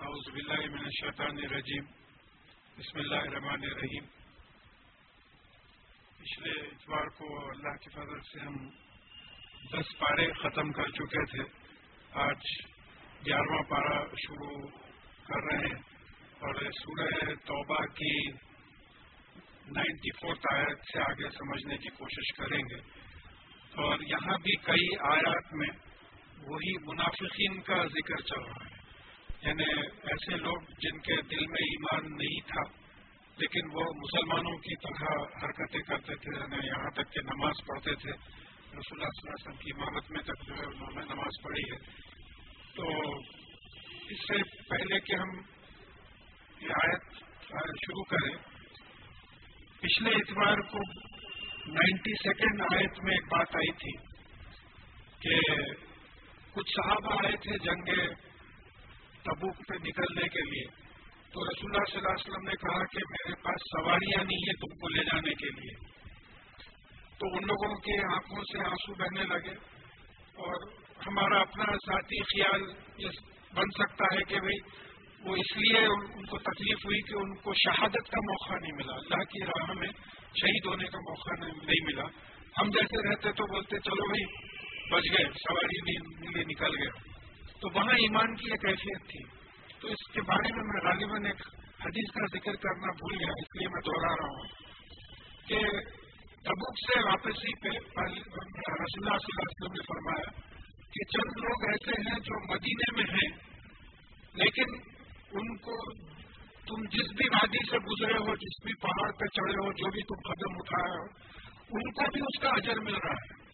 اعوذ باللہ من الشیطان الرجیم، بسم اللہ الرحمن الرحیم۔ پچھلے اتوار کو اللہ کی فضل سے ہم دس پارے ختم کر چکے تھے۔ آج گیارہواں پارا شروع کر رہے ہیں اور سورہ توبہ کی نائنٹی فورتھ آیت سے آگے سمجھنے کی کوشش کریں گے۔ اور یہاں بھی کئی آیات میں وہی منافقین کا ذکر چل رہا ہے۔ یعنی ایسے لوگ جن کے دل میں ایمان نہیں تھا، لیکن وہ مسلمانوں کی طرح حرکتیں کرتے تھے یعنی یہاں تک کہ نماز پڑھتے تھے۔ رسول اللہ صلی اللہ علیہ وسلم کی امامت میں تک جو ہے انہوں نے نماز پڑھی ہے۔ تو اس سے پہلے کہ ہم یہ آیت شروع کریں، پچھلے اتوار کو نائنٹی سیکنڈ آیت میں ایک بات آئی تھی کہ کچھ صحابہ آئے تھے جنگ تبوک پہ نکلنے کے لیے۔ تو رسول اللہ صلی اللہ علیہ وسلم نے کہا کہ میرے پاس سواریاں نہیں ہیں تم کو لے جانے کے لیے۔ تو ان لوگوں کے آنکھوں سے آنسو بہنے لگے اور ہمارا اپنا ذاتی خیال یہ بن سکتا ہے کہ بھائی وہ اس لیے ان کو تکلیف ہوئی کہ ان کو شہادت کا موقع نہیں ملا۔ اللہ کی راہ میں شہید ہونے کا موقع نہیں ملا۔ ہم جیسے رہتے تو بولتے چلو بھائی بچ گئے، سواری نکل گئے تو وہاں ایمان کی ایک حیثیت تھی۔ تو اس کے بارے میں میں غالباً ایک حدیث کا ذکر کرنا بھول گیا، اس لیے میں دوہرا رہا ہوں کہ تبوک سے واپسی پہ رسول اللہ صلی اللہ علیہ وسلم نے فرمایا کہ چند لوگ ایسے ہیں جو مدینے میں ہیں، لیکن ان کو تم جس بھی وادی سے گزرے ہو، جس بھی پہاڑ پہ چڑھے ہو، جو بھی تم قدم اٹھائے ہو، ان کو بھی اس کا اجر مل رہا ہے۔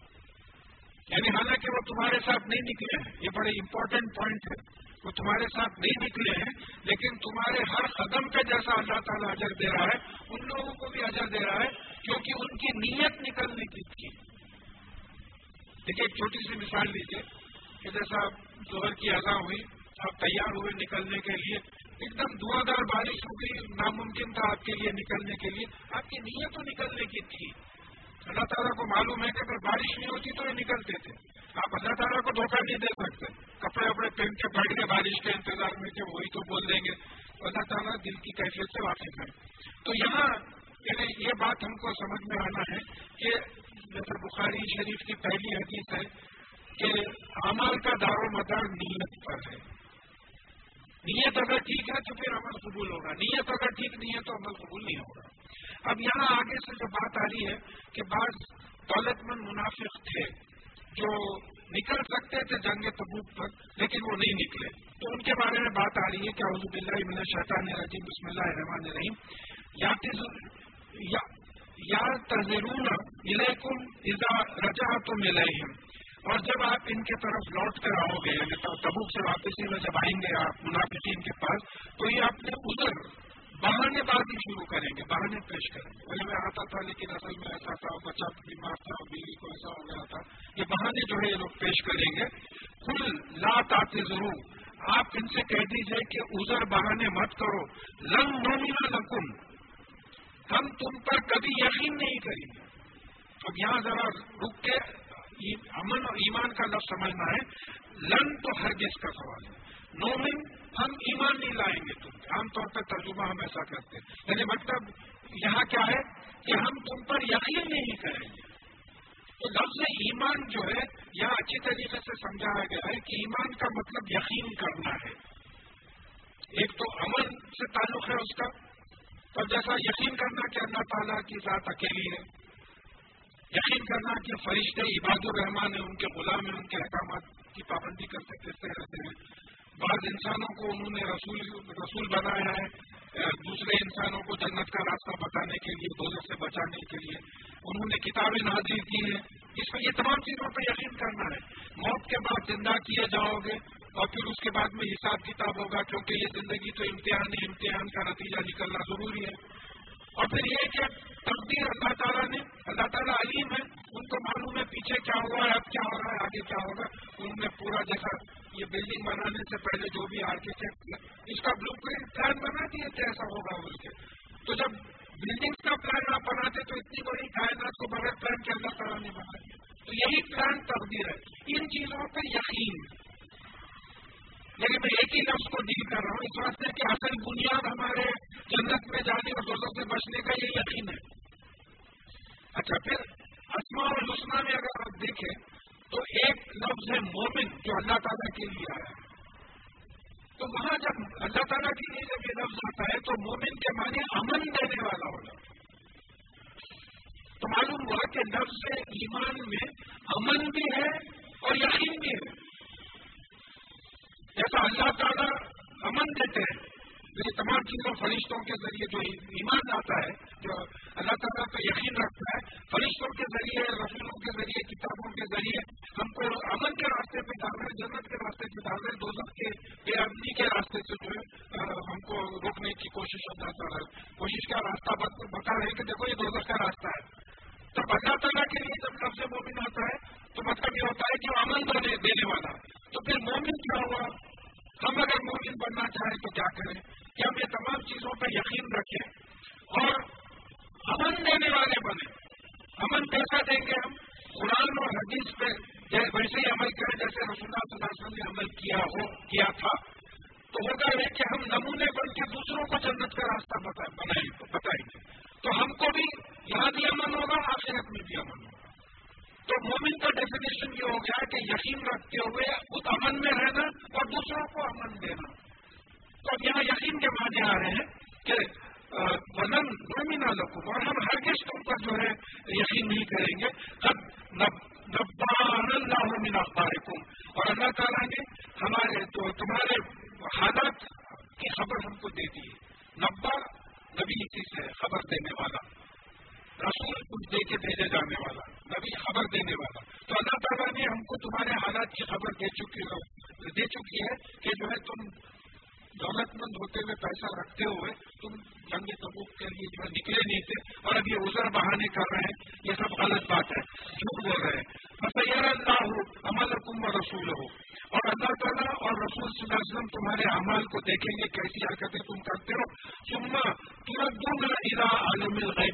یعنی حالانکہ وہ تمہارے ساتھ نہیں نکلے ہیں۔ یہ بڑے امپورٹنٹ پوائنٹ ہے۔ وہ تمہارے ساتھ نہیں نکلے ہیں، لیکن تمہارے ہر قدم پہ جیسا اللہ تعالیٰ اجر دے رہا ہے، ان لوگوں کو بھی اجر دے رہا ہے، کیونکہ ان کی نیت نکلنے کی تھی۔ دیکھیے، ایک چھوٹی سی مثال لیجیے کہ جیسا زہر کی اذا ہوئی، آپ تیار ہوئے نکلنے کے لیے۔ ایک دم دعا دار بارش ہو گئی، ناممکن تھا آپ کے لیے نکلنے کے لیے۔ آپ کی نیت تو نکلنے کی تھی۔ اللہ تعالیٰ کو معلوم ہے کہ اگر بارش نہیں ہوتی تو یہ نکلتے تھے آپ اللہ تعالیٰ کو دھوکہ نہیں دے سکتے۔ کپڑے وپڑے پہن کے بیٹھ گئے بارش کے انتظار میں کہ وہی تو بول دیں گے۔ اللہ تعالیٰ دل کی کیفیت سے واقف ہے۔ تو یہاں یعنی یہ بات ہم کو سمجھ میں آنا ہے کہ جیسے بخاری شریف کی پہلی حدیث ہے کہ عمل کا دار و مدار نیت پر ہے۔ نیت اگر ٹھیک ہے تو پھر عمل قبول ہوگا۔ نیت اگر ٹھیک نہیں ہے تو عمل قبول نہیں ہوگا۔ اب یہاں آگے سے جو بات آ رہی ہے کہ بعض دولت مند منافق تھے جو نکل سکتے تھے جنگ تبوک پر، لیکن وہ نہیں نکلے۔ تو ان کے بارے میں بات آ رہی ہے کہ حضب اللہ من شیطان رجیم بسم اللہ الرحمن الرحیم۔ یا یا تذرون الیکم اذا رجعتم الیہم۔ اور جب آپ ان کے طرف لوٹ کر آؤ گے یعنی تبوک سے واپسی میں جب آئیں گے آپ منافقین کے پاس، تو یہ اپنے ادھر بہانے بازی شروع کریں گے بہانے پیش کریں گے۔ پہلے میں آتا تھا لیکن اصل میں ایسا تھا بچہ بیمار تھا بیوی کو ایسا ہو گیا تھا یہ بہانے جو ہے یہ لوگ پیش کریں گے۔ کل لات آتے ضرور آپ ان سے کہہ دیجیے کہ ازر بہانے مت کرو۔ لنگ نومینا نکم ہم تم پر کبھی یقین نہیں کریں گے۔ اب یہاں ذرا رک کے امن اور ایمان کا لفظ سمجھنا ہے۔ لن تو ہر گیس کا سوال ہے۔ نومن ہم ایمان نہیں لائیں گے تم عام طور پر ترجمہ ہم ایسا کرتے ہیں۔ یعنی مطلب یہاں کیا ہے کہ ہم تم پر یقین نہیں کریں گے۔ تو لفظ ایمان جو ہے، یہاں اچھی طریقے سے سمجھایا گیا ہے کہ ایمان کا مطلب یقین کرنا ہے۔ ایک تو امن سے تعلق ہے اس کا۔ اور جیسا یقین کرنا کہ اللہ تعالیٰ کی ذات اکیلی ہے۔ یقین کرنا کہ فرشتے عباد الرحمان ہیں، ان کے غلام ہیں، ان کے احکامات کی پابندی کرتے پھرتے رہتے ہیں۔ بعض انسانوں کو انہوں نے رسول رسول بنایا ہے دوسرے انسانوں کو جنت کا راستہ بتانے کے لیے، دولت سے بچانے کے لیے۔ انہوں نے کتابیں نازل کی ہیں۔ اس میں یہ تمام چیزوں پہ یقین کرنا ہے۔ موت کے بعد زندہ کیے جاؤ گے اور پھر اس کے بعد میں حساب کتاب ہوگا، کیونکہ یہ زندگی تو امتحان ہے، امتحان کا نتیجہ نکلنا ضروری ہے۔ اور پھر یہ کہ تقدیر اللہ تعالیٰ نے، اللہ تعالیٰ علیم ہے، ان کو معلوم ہے پیچھے کیا ہوا ہے، اب کیا ہو رہا ہے، آگے کیا ہوگا۔ انہوں نے پورا جیسا یہ بلڈنگ بنانے سے پہلے جو بھی آرکیٹیکٹ اس کا بلو پرنٹ پلان بنا دیے کیسا ہوگا بول کے۔ تو جب بلڈنگ کا پلان آپ بناتے تو اتنی بڑی کائنات کو بغیر پلان کے اللہ تعالیٰ نے بنا دیا۔ تو یہی پلان تقدیر ہے۔ ان چیزوں پہ یقین۔ لیکن میں ایک ہی لفظ کو ڈیل کر رہا ہوں، اس واسطے کہ اصل بنیاد ہمارے جنت میں جانے اور دوستوں سے بچنے کا یہ یقین ہے۔ اچھا پھر اسما اور لسنا میں اگر آپ دیکھیں تو ایک لفظ ہے مومن جو اللہ تعالیٰ کے لیے آیا تو وہاں جب اللہ تعالیٰ کے لیے جب یہ لفظ آتا ہے تو مومن کے معنی امن دینے والا ہوگا تو معلوم ہوا کہ لفظ ایمان میں امن بھی ہے اور یقین بھی ہے۔ جیسا اللہ تعالیٰ امن دیتے ہیں یہ تمام چیزوں فرشتوں کے ذریعے جو ایمان آتا ہے، جو اللہ تعالیٰ پہ یقین رکھتا ہے، فرشتوں کے ذریعے، رسولوں کے ذریعے، کتابوں کے ذریعے ہم کو امن کے راستے پہ ڈال رہے جنت کے راستے پہ ڈال رہے دوزخ کے، بے امنی کے راستے سے جو ہے ہم کو روکنے کی کوشش ہوتا ہے۔ کوشش کا راستہ بتا رہے کہ دیکھو یہ دوزخ کا راستہ ہے۔ جب اللہ تعالیٰ کے لیے جب سب سے مومن آتا ہے، تو مطلب یہ ہوتا ہے کہ وہ امن دینے والا۔ تو پھر مومن کیا ہوا؟ ہم اگر مومن بننا چاہیں تو کیا کریں؟ کہ ہم یہ تمام چیزوں پہ یقین رکھیں اور امن دینے والے بنے امن کیسا دیں گے ہم، قرآن اور حدیث پہ ویسے ہی عمل کریں، جیسے رسول اللہ صلی اللہ علیہ وسلم نے عمل کیا ہو، کیا تھا۔ تو ہوگا یہ کہ ہم نمونے بن کے دوسروں کو جنت کا راستہ بتائیں گے۔ تو ہم کو بھی یہاں بھی امن ہوگا، آخرت میں بھی امن ہوگا۔ تو مومن کا ڈیفینیشن یہ ہو گیا کہ یقین رکھتے ہوئے خود امن میں رہنا اور دوسروں کو امن دینا۔ تو اب یہاں یقین کے معنی آ رہے ہیں کہ ونن نومین لکھوں اور ہم ہر کس تم پر جو ہے یقین نہیں کریں گے۔ اللہ من اخبارکم۔ اور اللہ تعالیٰ نے ہمارے تو تمہارے حالات کی خبر ہم کو دے دی نبا نبی اسی سے خبر دینے والا۔ رسول کچھ دے کے بھیجے جانے والا۔ نبی خبر دینے والا۔ تو اللہ تعالیٰ نے ہم کو تمہارے حالات کی خبر دے چکی دے چکی ہے کہ جو ہے تم دولت مند ہوتے ہوئے پیسہ رکھتے ہوئے تم جنگ تبوک کے لیے جو نکلے نہیں تھے اور اب یہ ازر بہانے کر رہے ہیں، یہ سب غلط بات ہے۔ جھوٹ بول رہے ہیں۔ بس اللہ ہو عمل حکم و رسول ہو اور اللہ تعالیٰ اور رسول صلی اللہ علیہ وسلم تمہارے اعمال کو دیکھیں گے، کیسی حرکتیں تم کرتے ہو۔ سما ترت دوں گا عالم الغیب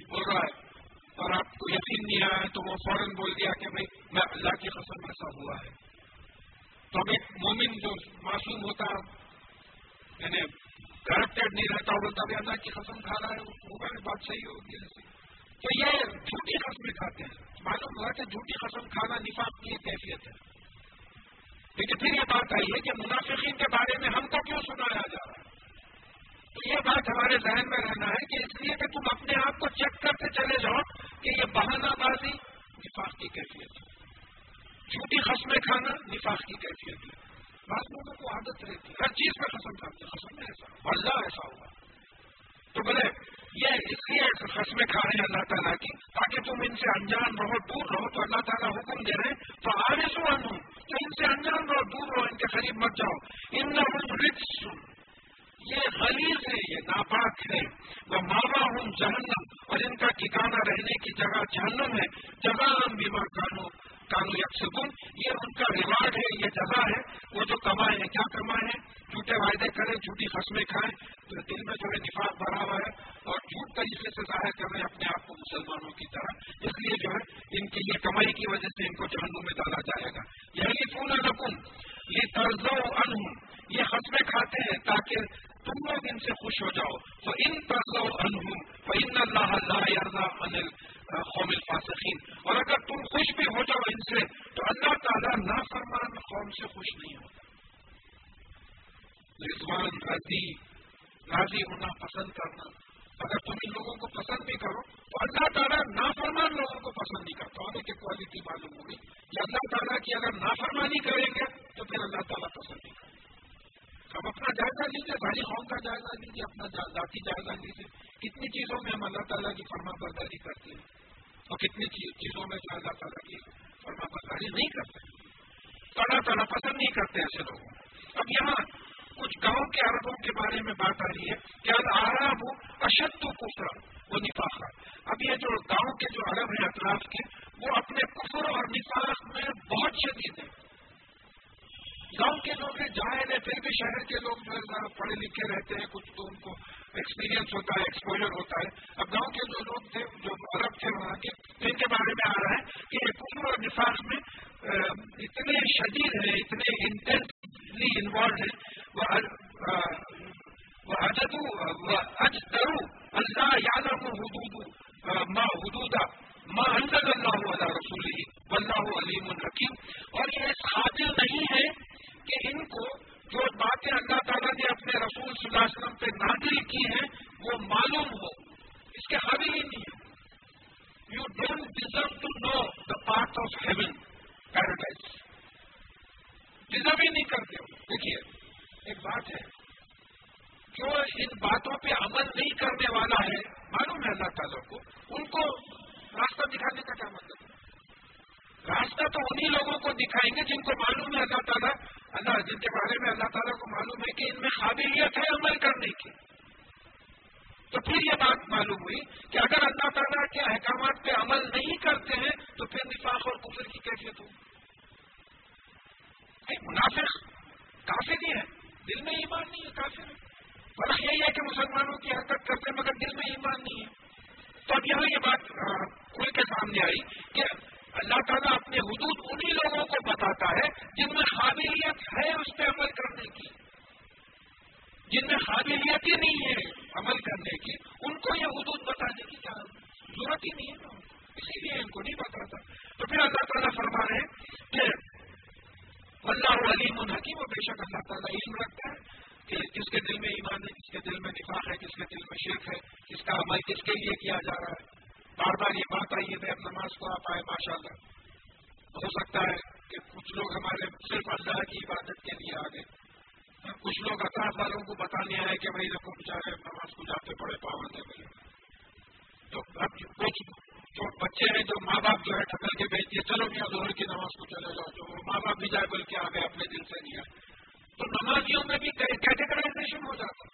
کچھ بول رہا ہے اور آپ کو یقین نہیں آیا تو وہ فوراً بول دیا کہ بھائی، میں اللہ کی قسم ایسا ہوا ہے۔ تو اب ایک مومن جو معصوم ہوتا یعنی کرپٹیڈ نہیں رہتا بولتا بھی اللہ کی قسم کھا رہا ہے، وہ بات صحیح ہوگی تو یہ جھوٹی قسمیں کھاتے ہیں۔ معلوم ہوا کہ جھوٹی قسم کھانا نفاق کی کیفیت ہے۔ لیکن پھر یہ بات آئی ہے کہ منافقین کے بارے میں ہم کو کیوں سنایا جا تو یہ بات ہمارے ذہن میں رہنا ہے کہ اس لیے کہ تم اپنے آپ کو چیک کرتے چلے جاؤ کہ یہ بہانہ بازی نفاق کی کیفیت ہے۔ جھوٹی قسمیں کھانا نفاق کی کیفیت ہے۔ بعض لوگوں کو عادت رہتی ہے۔ ہر چیز میں قسم کھاتے قسم میں ایسا اللہ ایسا ہوا۔ تو بولے، یہ اس لیے قسمیں کھا رہے ہیں اللہ تعالیٰ کی، تاکہ تم ان سے انجان رہو، دور رہو۔ تو اللہ تعالیٰ حکم دے رہے ہیں تو آگے سن ہوں تو ان سے انجان رہو، دور رہو، ان کے قریب مت جاؤ۔ ان سن یہ غلیظ ہے یہ ناپاک ہے وہ ماوا ہوں جہنم اور ان کا ٹھکانا رہنے کی جگہ جہنم ہے۔ جگہ ہم بیمار کانو کانو یکسکن یہ ان کا ریوارڈ ہے، یہ جگہ ہے۔ وہ جو کمائے ہیں، کیا کمائے ہیں؟ جھوٹے وعدے کریں، جھوٹی قسمیں کھائیں۔ تو دل میں جو ہے نفاق بھرا ہوا ہے اور جھوٹ طریقے سے ظاہر کر رہے ہیں اپنے آپ کو مسلمانوں کی طرح۔ اس لیے جو ہے، ان کی یہ کمائی کی وجہ سے ان کو جہنوں میں ڈالا جائے گا۔ یعنی پھول رقم یہ طرز و ان یہ قسمیں کھاتے ہیں تاکہ تم لوگ ان سے خوش ہو جاؤ۔ تو ان طرز و ان اللہ اللہ انل قوم الفاسقین اور اگر تم خوش بھی ہو جاؤ ان سے، تو اللہ تعالیٰ نافرمان قوم سے خوش نہیں ہوتا۔ رضوان راضی راضی ہونا پسند کرنا۔ اگر تم ان لوگوں کو پسند نہیں کرو، تو اللہ تعالیٰ نافرمان لوگوں کو پسند نہیں کرتا۔ ہمیں کہ کوالٹی معلوم ہوگی۔ کہ اللہ تعالیٰ کی اگر نافرمانی کریں گے تو پھر اللہ تعالیٰ پسند نہیں کرے اب اپنا جائزہ لیجیے بھاری قوم کا جائزہ لیجیے اپنا ذاتی جائزہ لیجیے کتنی چیزوں میں ہم اللہ تعالیٰ کی فرما برداری کرتے ہیں اور کتنی چیزوں میں جو اللہ مسلمانوں کی حرکت کرتے ہیں، مگر دل میں ایمان نہیں ہے۔ تو اب یہاں یہ بات کھل کے سامنے آئی کہ اللہ تعالیٰ اپنے حدود انہی لوگوں کو بتاتا ہے جن میں قابلیت ہے اس پہ عمل کرنے کی۔ جن میں قابلیت ہی نہیں ہے عمل کرنے کی، ان کو یہ حدود بتانے کی کیا ضرورت ہی نہیں ہے۔ نا اسی لیے ان کو نہیں بتاتا۔ تو پھر اللہ تعالیٰ فرما رہے کہ اللہ علیم الحکیم و بے شک اللہ تعالیٰ علم رکھتا ہے۔ کہ کس کے دل میں ایمان ہے، کس کے دل میں نفاق ہے، کس کے دل میں شرک ہے، کس کا عمل کس کے لیے کیا جا رہا ہے۔ بار بار یہ بات آئی ہے نماز کو آپ آئے ماشاء اللہ ہو سکتا ہے کہ کچھ لوگ ہمارے صرف اللہ کی عبادت کے لیے آ گئے کچھ لوگ اطاف والوں کو بتانے آئے کہ بھائی، دیکھو بچارے نماز کو جاتے پڑے پابند ہے بھائی۔ تو اب کچھ جو بچے ہیں، جو ماں باپ جو ہے ٹکر کے بھیجتے چلو کیا زہر کی نماز کو چلے جاؤ۔ جو ماں باپ بھی جائے بول کے آگے اپنے دل سے نہیں آئے۔ تو نمازیوں میں بھی کیٹیگرائزیشن ہو جاتا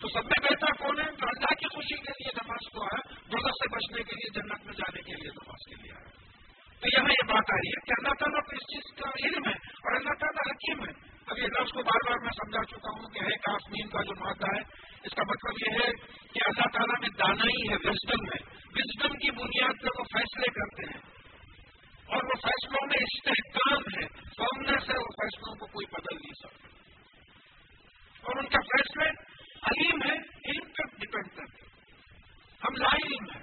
تو سب میں بہتر کون ہے؟ جو اللہ کی خوشی کے لیے نماز کو آیا دولت سے بچنے کے لیے جنت میں جانے کے لیے نماز کے لیے آیا۔ تو یہاں یہ بات آ رہی ہے کہ اللہ تعالیٰ کو اس چیز کا علم ہے اور اللہ تعالیٰ حکیم ہے۔ ابھی لفظ کو بار بار میں سمجھا چکا ہوں کہ ہے کاسمین کا جو مادہ ہے، اس کا مطلب یہ ہے کہ اللہ تعالیٰ میں دانائی ہے وزڈم ہے۔ وزڈم کی بنیاد پہ وہ فیصلے کرتے ہیں۔ اور وہ فیصلوں میں استحکام ہے۔ سامنے سے وہ فیصلوں کو کوئی بدل نہیں سکتا۔ اور ان کا فیصلے علیم ہے، علم پر ڈپینڈ کرتے ہم لا علم ہیں۔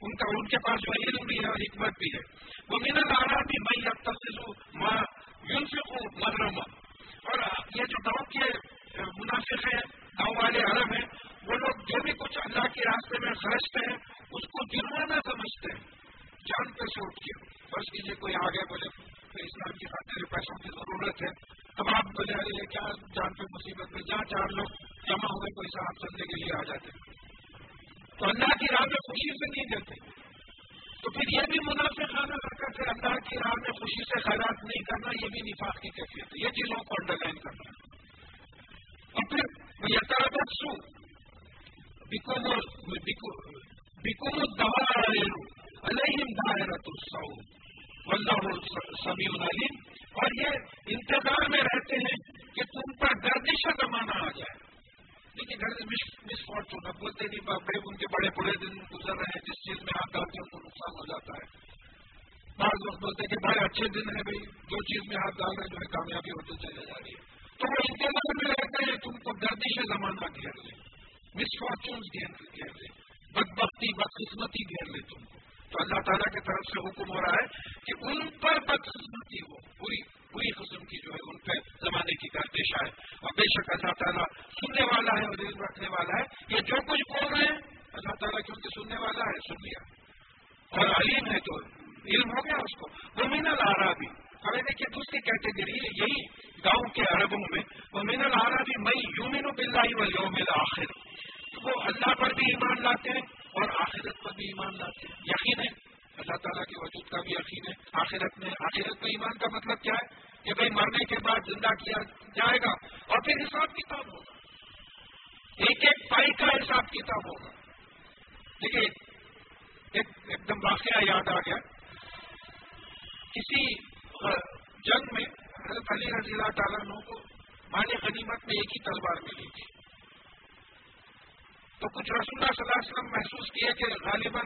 ان کا ان کے پاس جو علم بھی ہے اور حکمت بھی ہے۔ وہ میرا رہا بھی میں اب تفصیل ماں یون سے مغرمہ اور یہ جو گاؤں کے منافق ہیں گاؤں والے عرب ہیں، وہ لوگ جو بھی کچھ اللہ کے راستے میں خرچتے ہیں، اس کو جرمانہ سمجھتے حضرت علی رضی اللہ تعالیٰ کو مال غنیمت میں ایک ہی تلوار ملی تھی۔ تو کچھ رسول اللہ صلی اللہ علیہ وسلم محسوس کیا کہ غالباً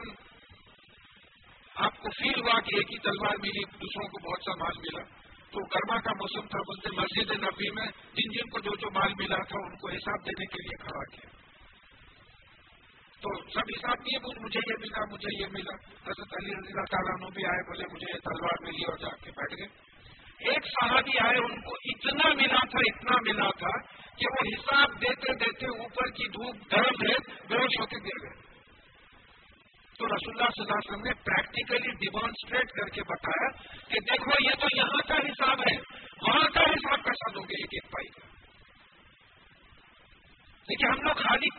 آپ کو فیل ہوا کہ ایک ہی تلوار ملی، دوسروں کو بہت سا مال ملا۔ تو گرما کا موسم تھا، بولتے مسجد نبی میں جن جن کو جو جو مال ملا تھا، ان کو حساب دینے کے لیے کھڑا کیا۔ تو سب حساب کیے مجھے یہ ملا، مجھے یہ ملا۔ حضرت علی رضی اللہ تعالیٰ بھی آئے، بولے مجھے یہ تلوار ملی اور جا کے بیٹھ گئے۔ ایک صحابی آئے، ان کو اتنا ملا تھا، اتنا ملا تھا کہ وہ حساب دیتے دیتے اوپر کی دھوپ گرم ہے بےش ہو کے گر گئے۔ تو رسول اللہ صلی اللہ علیہ وسلم نے پریکٹیکلی ڈیمانسٹریٹ کر کے بتایا کہ دیکھو، یہ تو یہاں کا حساب ہے، وہاں کا حساب کیسا دو گے ایک ایک پائی کا۔ دیکھیے ہم لوگ خالی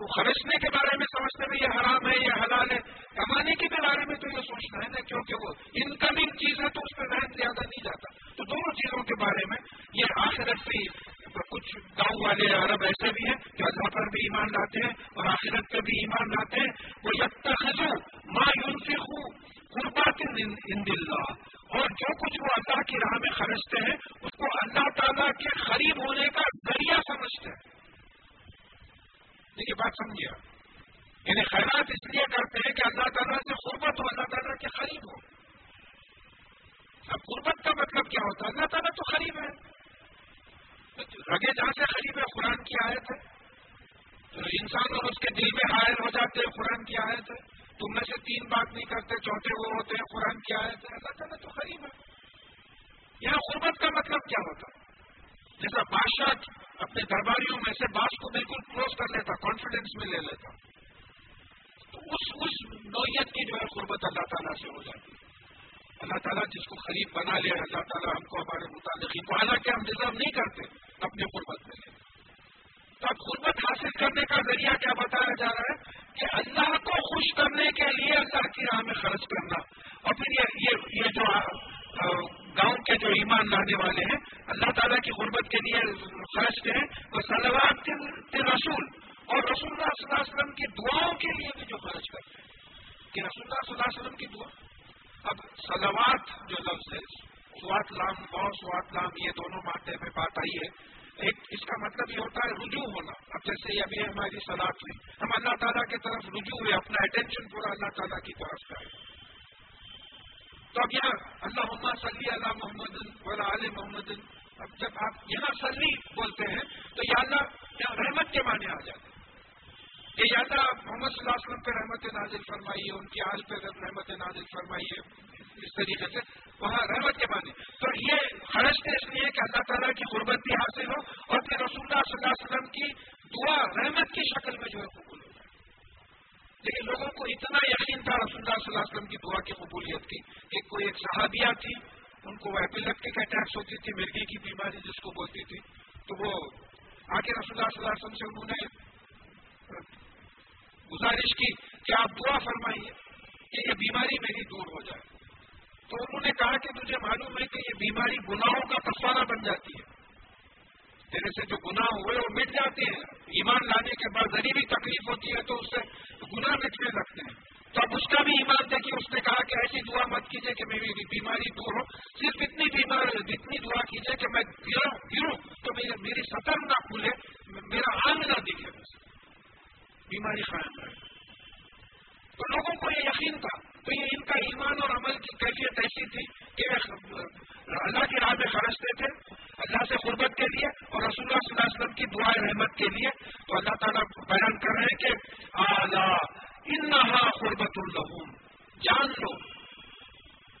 خرچنے کے بارے میں سمجھتے ہیں، یہ حرام ہے، یہ حلال ہے۔ کمانے کے بارے میں تو یہ سوچنا ہے نا، کیونکہ وہ انکمنگ چیز ہے تو اس پہ ذہن زیادہ نہیں جاتا۔ تو دونوں چیزوں کے بارے میں یہ آخرت سے کچھ گاؤں والے عرب ایسے بھی ہیں جو اللہ پر بھی ایمان لاتے ہیں اور آخرت پہ بھی ایمان لاتے ہیں۔ وہ یکتا ماں یونفی قربات ان اللہ۔ اور جو کچھ وہ اللہ کی راہ میں خرچتے ہیں، اس کو اللہ تعالیٰ کے قریب ہونے کا ذریعہ سمجھتے ہیں۔ دیکھیے بات سمجھیے یعنی خیرات اس لیے کرتے ہیں کہ اللہ تعالیٰ سے قربت ہو، اللہ تعالیٰ کے قریب ہو۔ اب قربت کا مطلب کیا ہوتا ہے؟ اللہ تعالیٰ تو قریب ہے۔ رگے جہاں سے قریب ہے، قرآن کی آیت ہے۔ تو انسان اور اس کے دل میں حائل ہو جاتے ہیں، قرآن کی آیت ہے۔ تم میں سے تین بات نہیں کرتے، چوتھے وہ ہوتے ہیں، قرآن کی آیت ہے۔ اللہ تعالیٰ تو قریب ہے۔ یہاں قربت کا مطلب کیا ہوتا ہے؟ جیسا بادشاہ اپنے درباریوں میں سے باس کو بالکل کلوز کر لیتا کانفیڈینس میں لے لیتا۔ تو اس اس نوعیت کی جو ہے قربت اللہ تعالیٰ سے ہو جاتی ہے۔ اللہ تعالیٰ جس کو خرید بنا لے، اللہ تعالیٰ ہم کو ہمارے مطابق کو، حالانکہ ہم ڈیزرو نہیں کرتے، اپنے قربت میں لے۔ تو اب قربت حاصل کرنے کا ذریعہ کیا بتایا جا رہا ہے؟ کہ اللہ کو خوش کرنے کے لیے اللہ کی راہ میں خرچ کرنا۔ اور پھر یہ یہ جو گاؤں کے جو ایمان لانے والے ہیں اللہ تعالیٰ کی غربت کے لیے خرچتے ہیں وہ سلوات کے رسول اور رسول اللہ صلی اللہ علیہ وسلم کی دعاؤں کے لیے بھی جو خرچ کرتے ہیں۔ کہ رسول اللہ صلی اللہ علیہ وسلم کی دعا۔ اب سلوات جو لفظ ہے، سوات لام اور سوات لام، یہ دونوں مادے میں بات آئی ہے۔ ایک اس کا مطلب یہ ہوتا ہے رجوع ہونا۔ اب جیسے ابھی ہماری سلاد ہوئی ہم اللہ تعالیٰ کی طرف رجوع ہوئے، اپنا اٹینشن پورا اللہ تعالیٰ کی طرف کا تو اب یہاں اللہ محمد صلی اللہ محمد ولا علیہ محمد، اب جب آپ یہاں سلی بولتے ہیں، تو یہ اللہ یہاں رحمت کے معنی آ جاتے ہیں۔ کہ یا اللہ محمد صلی اللہ علیہ وسلم پہ رحمت نازل فرمائیے، ان کی حال پہ رحمت نازل فرمائیے، اس طریقے سے وہاں رحمت کے معنی۔ تو یہ خرچتے اس لیے کہ اللہ تعالیٰ کی غربت بھی حاصل ہو اور پھر رسول اللہ صلی اللہ علیہ وسلم کی دعا رحمت کی شکل میں جو ہے قبول ہو۔ لیکن لوگوں کو اتنا یقین تھا رسول اللہ صلی اللہ علیہ وسلم کی دعا کی قبولیت کی کہ کوئی ایک صحابیہ تھی، ان کو وہ اٹیکس ہوتی تھی مرغی کی بیماری جس کو بولتی تھی تو وہ آ کے رسول اللہ صلی اللہ علیہ وسلم سے انہوں نے گزارش کی کہ آپ دعا فرمائیے کہ یہ بیماری میری دور ہو جائے۔ تو انہوں نے کہا کہ مجھے معلوم ہے کہ یہ بیماری گناہوں کا پسوارا بن جاتی ہے۔ تیرے سے جو گناہ ہوئے وہ مٹ جاتے ہیں۔ ایمان لانے کے بعد ذریعے تکلیف ہوتی ہے تو اس سے گناہ مٹنے لگتے ہیں۔ تو اب اس کا بھی ایمان دیکھیے، اس نے کہا کہ ایسی دعا مت کیجیے کہ میری بیماری دور ہو صرف اتنی بیمار اتنی دعا کیجیے کہ میں گروں گروں تو میری سطر نہ کھلے میرا آنگ نہ دکھے بس بیماری قائم رہے تو لوگوں کو یہ یقین تھا تو یہ ان کا ایمان اور عمل کی کیفیت ایسی تھی کہ اللہ کی راہ میں خرچتے تھے اللہ سے قربت کے لیے اور رسول اللہ صلی اللہ علیہ وسلم کی دعا رحمت کے لیے تو اللہ تعالیٰ بیان کر رہے ہیں کہ اعلیٰ انہا قربت الحم جان لو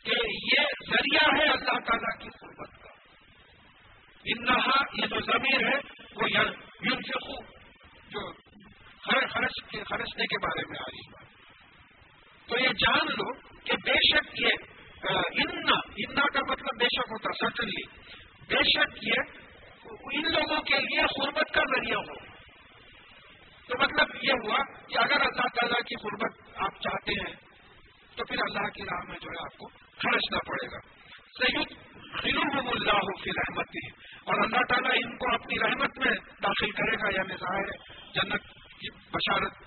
کہ یہ ذریعہ ہے اللہ تعالیٰ کی قربت کا انہا یہ جو ضمیر ہے وہ یون جو خرچنے کے بارے میں آ رہی ہے تو یہ جان لو کہ بے شک یہ انا کا مطلب بے شک ہوتا سٹنلی بے شک یہ ان لوگوں کے لیے قربت کا ذریعہ ہو تو مطلب یہ ہوا کہ اگر اللہ تعالیٰ کی قربت آپ چاہتے ہیں تو پھر اللہ کی راہ میں جو ہے آپ کو خرچنا پڑے گا سید خلوم اللہ فی رحمت اور اللہ تعالیٰ ان کو اپنی رحمت میں داخل کرے گا یعنی ظاہر ہے جنت کی بشارت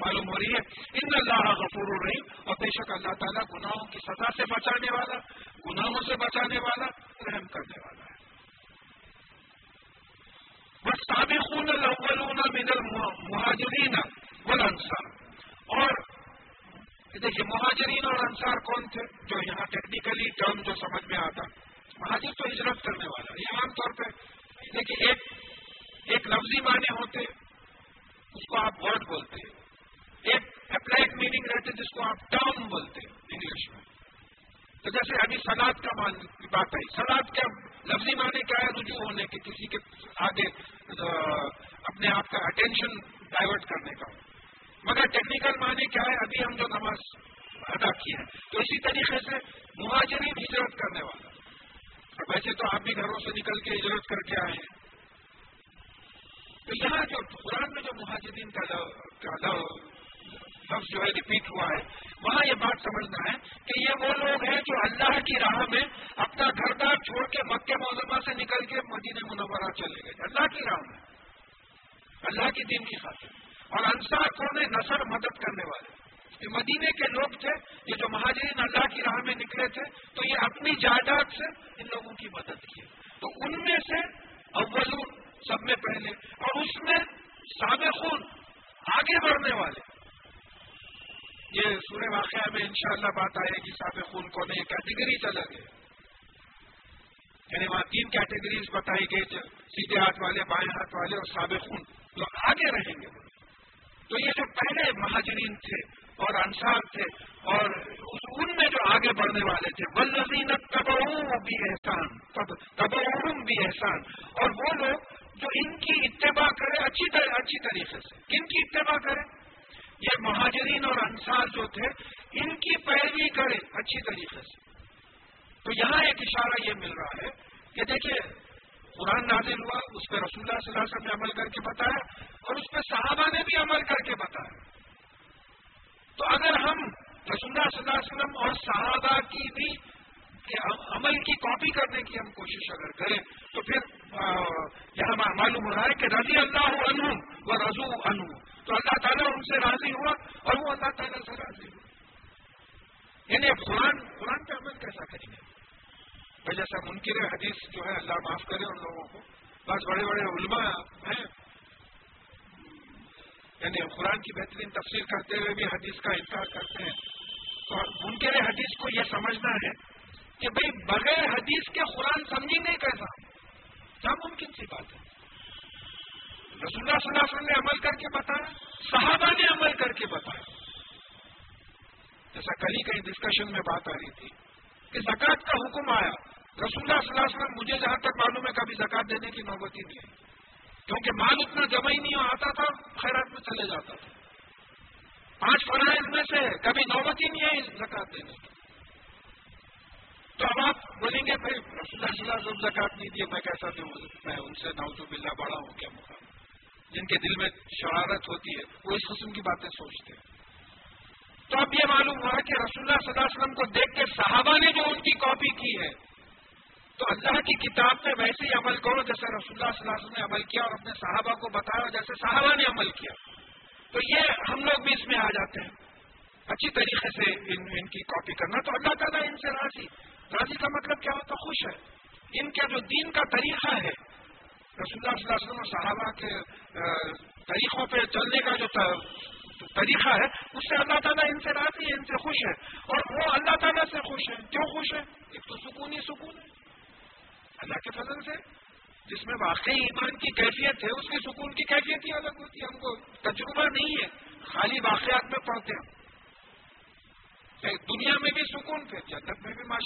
معلوم ہو رہی ہے ان اللہ غفور الرحیم اور بے شک اللہ تعالیٰ گناہوں کی سزا سے بچانے والا گناہوں سے بچانے والا رحم کرنے والا ہے بس سابقون الاولون من المہاجرین والانصار اور دیکھیے مہاجرین اور انصار کون تھے جو یہاں ٹیکنیکلی ٹرم جو سمجھ میں آتا مہاجر تو ہجرت کرنے والا یہ عام طور پہ دیکھیے ایک ایک لفظی معنی ہوتے اس کو آپ ورڈ بولتے ہیں ایک اپلائڈ میننگ رہتے جس کو آپ ٹرم بولتے ہیں انگلش میں تو جیسے ابھی سلاد کا بات آئی سلاد کا لفظی معنی ہونے کے کسی کے آگے اپنے آپ کا اٹینشن ڈائیورٹ کرنے کا مگر ٹیکنیکل معنی کیا ہے؟ ابھی ہم جو نماز ادا کیے ہیں تو اسی طریقے سے مہاجرین ہجرت کرنے والا۔ اور ویسے تو آپ بھی گھروں سے نکل کے ہجرت کر کے آئے ہیں۔ تو یہاں جو قرآن میں جو مہاجرین کا لفظ جو ہے ریپیٹ ہوا ہے وہاں یہ بات سمجھنا ہے کہ یہ وہ لوگ ہیں جو اللہ کی راہ میں اپنا گھر دار چھوڑ کے مکہ موزمہ سے نکل کے مدینہ منورہ چلے گئے۔ اللہ کی راہ میں۔ اللہ کی دین کی خاطر۔ اور انصار کون نثر مدد کرنے والے۔ یہ مدینے کے لوگ تھے، یہ جو مہاجرین اللہ کی راہ میں نکلے تھے، تو یہ اپنی جائیداد سے ان لوگوں کی مدد کی تو ان میں سے اولون، سب میں پہلے۔ اور اس میں سابقون، آگے بڑھنے والے۔ یہ سورہ واقعہ میں انشاءاللہ بات آئے گی صاحب خون کو نہیں کیٹیگری چلا گیا۔ یعنی وہاں تین کیٹیگریز بتائی گئی سیدھے ہاتھ والے، بائیں ہاتھ والے اور سابقون جو آگے رہیں گے۔ تو یہ جو پہلے مہاجرین تھے اور انصار تھے اور ان میں جو آگے بڑھنے والے تھے ولزین تبعوم بھی احسان تبعوم بھی احسان اور وہ لوگ جو ان کی اتباع کرے اچھی اچھی طریقے سے۔ کن کی اتباع کرے؟ یہ مہاجرین اور انصار جو تھے، ان کی پیروی کرے اچھی طریقے سے۔ تو یہاں ایک اشارہ یہ مل رہا ہے کہ دیکھیے، قرآن نازل ہوا، اس پہ رسول اللہ صلی اللہ علیہ وسلم نے عمل کر کے بتایا اور اس پہ صحابہ نے بھی عمل کر کے بتایا۔ تو اگر ہم رسول اللہ صلی اللہ علیہ وسلم اور صحابہ کی بھی عمل کی کاپی کرنے کی ہم کوشش اگر کریں، تو پھر یہاں معلوم ہو رہا ہے کہ رضی اللہ عنہ و رضو عنہ تو اللہ تعالیٰ ان سے راضی ہوا اور وہ اللہ تعالیٰ سے راضی ہوا۔ یعنی قرآن قرآن پہ عمل کیسا کریں گے؟ جیسا منکر حدیث جو ہے، اللہ معاف کرے ان لوگوں کو۔ بس بڑے بڑے علماء ہیں۔ یعنی قرآن کی بہترین تفصیل کرتے ہوئے بھی حدیث کا انکار کرتے ہیں۔ تو منکر حدیث کو یہ سمجھنا ہے کہ بھئی بغیر حدیث کے قرآن سمجھیں گے کیسا کیا ممکن سی بات ہے؟ رسول اللہ صلی اللہ علیہ وسلم نے عمل کر کے بتایا، صحابہ نے عمل کر کے بتایا۔ جیسا کل ہی کہیں ڈسکشن میں بات آ رہی تھی کہ زکات کا حکم آیا۔ رسول اللہ صلی اللہ علیہ وسلم مجھے جہاں تک معلوم ہے کبھی زکات دینے کی نوبت ہی نہیں ہے۔ کیونکہ مال اتنا جمع ہی نہیں آتا تھا، خیرات میں چلے جاتا تھا۔ پانچ فرائض میں سے کبھی نوبت ہی نہیں ہے زکات دینے کی۔ تو اب آپ بولیں گے، بھائی رسول اللہ صلی اللہ علیہ وسلم زکات نہیں دیے، میں کیسا دوں؟ میں ان سے نوز بلّہ بڑا ہوں، کیا مقام جن کے دل میں شرارت ہوتی ہے، وہ اس قسم کی باتیں سوچتے ہیں۔ تو اب یہ معلوم ہوا کہ رسول اللہ صلی اللہ علیہ وسلم کو دیکھ کے صحابہ نے جو ان کی کاپی کی ہے، تو اللہ کی کتاب پہ ویسے ہی عمل کرو، جیسے رسول اللہ صلی اللہ علیہ وسلم نے عمل کیا اور اپنے صحابہ کو بتایا، جیسے صحابہ نے عمل کیا۔ تو یہ ہم لوگ بھی اس میں آ جاتے ہیں۔ اچھی طریقے سے ان ان کی کاپی کرنا۔ تو اللہ تعالیٰ ان سے راضی۔ راضی کا مطلب کیا ہوتا؟ خوش ہے۔ ان کا جو دین کا طریقہ ہے رسول اللہ صلی اللہ علیہ وسلم اور صحابہ کے طریقوں پہ چلنے کا جو طریقہ ہے، اس سے اللہ تعالیٰ ان سے راضی ہے، ان سے خوش ہے۔ اور وہ اللہ تعالیٰ سے خوش ہے۔ کیوں خوش ہے؟ ایک تو سکون ہی سکون ہے۔ اللہ کے فضل سے۔ جس میں واقعی ایمان کی کیفیت ہے، اس کی سکون کی کیفیت ہی الگ ہوتی ہے۔ ہم کو تجربہ نہیں ہے۔ خالی واقعات میں پڑھتے ہیں۔ دنیا میں بھی سکون پھر جنت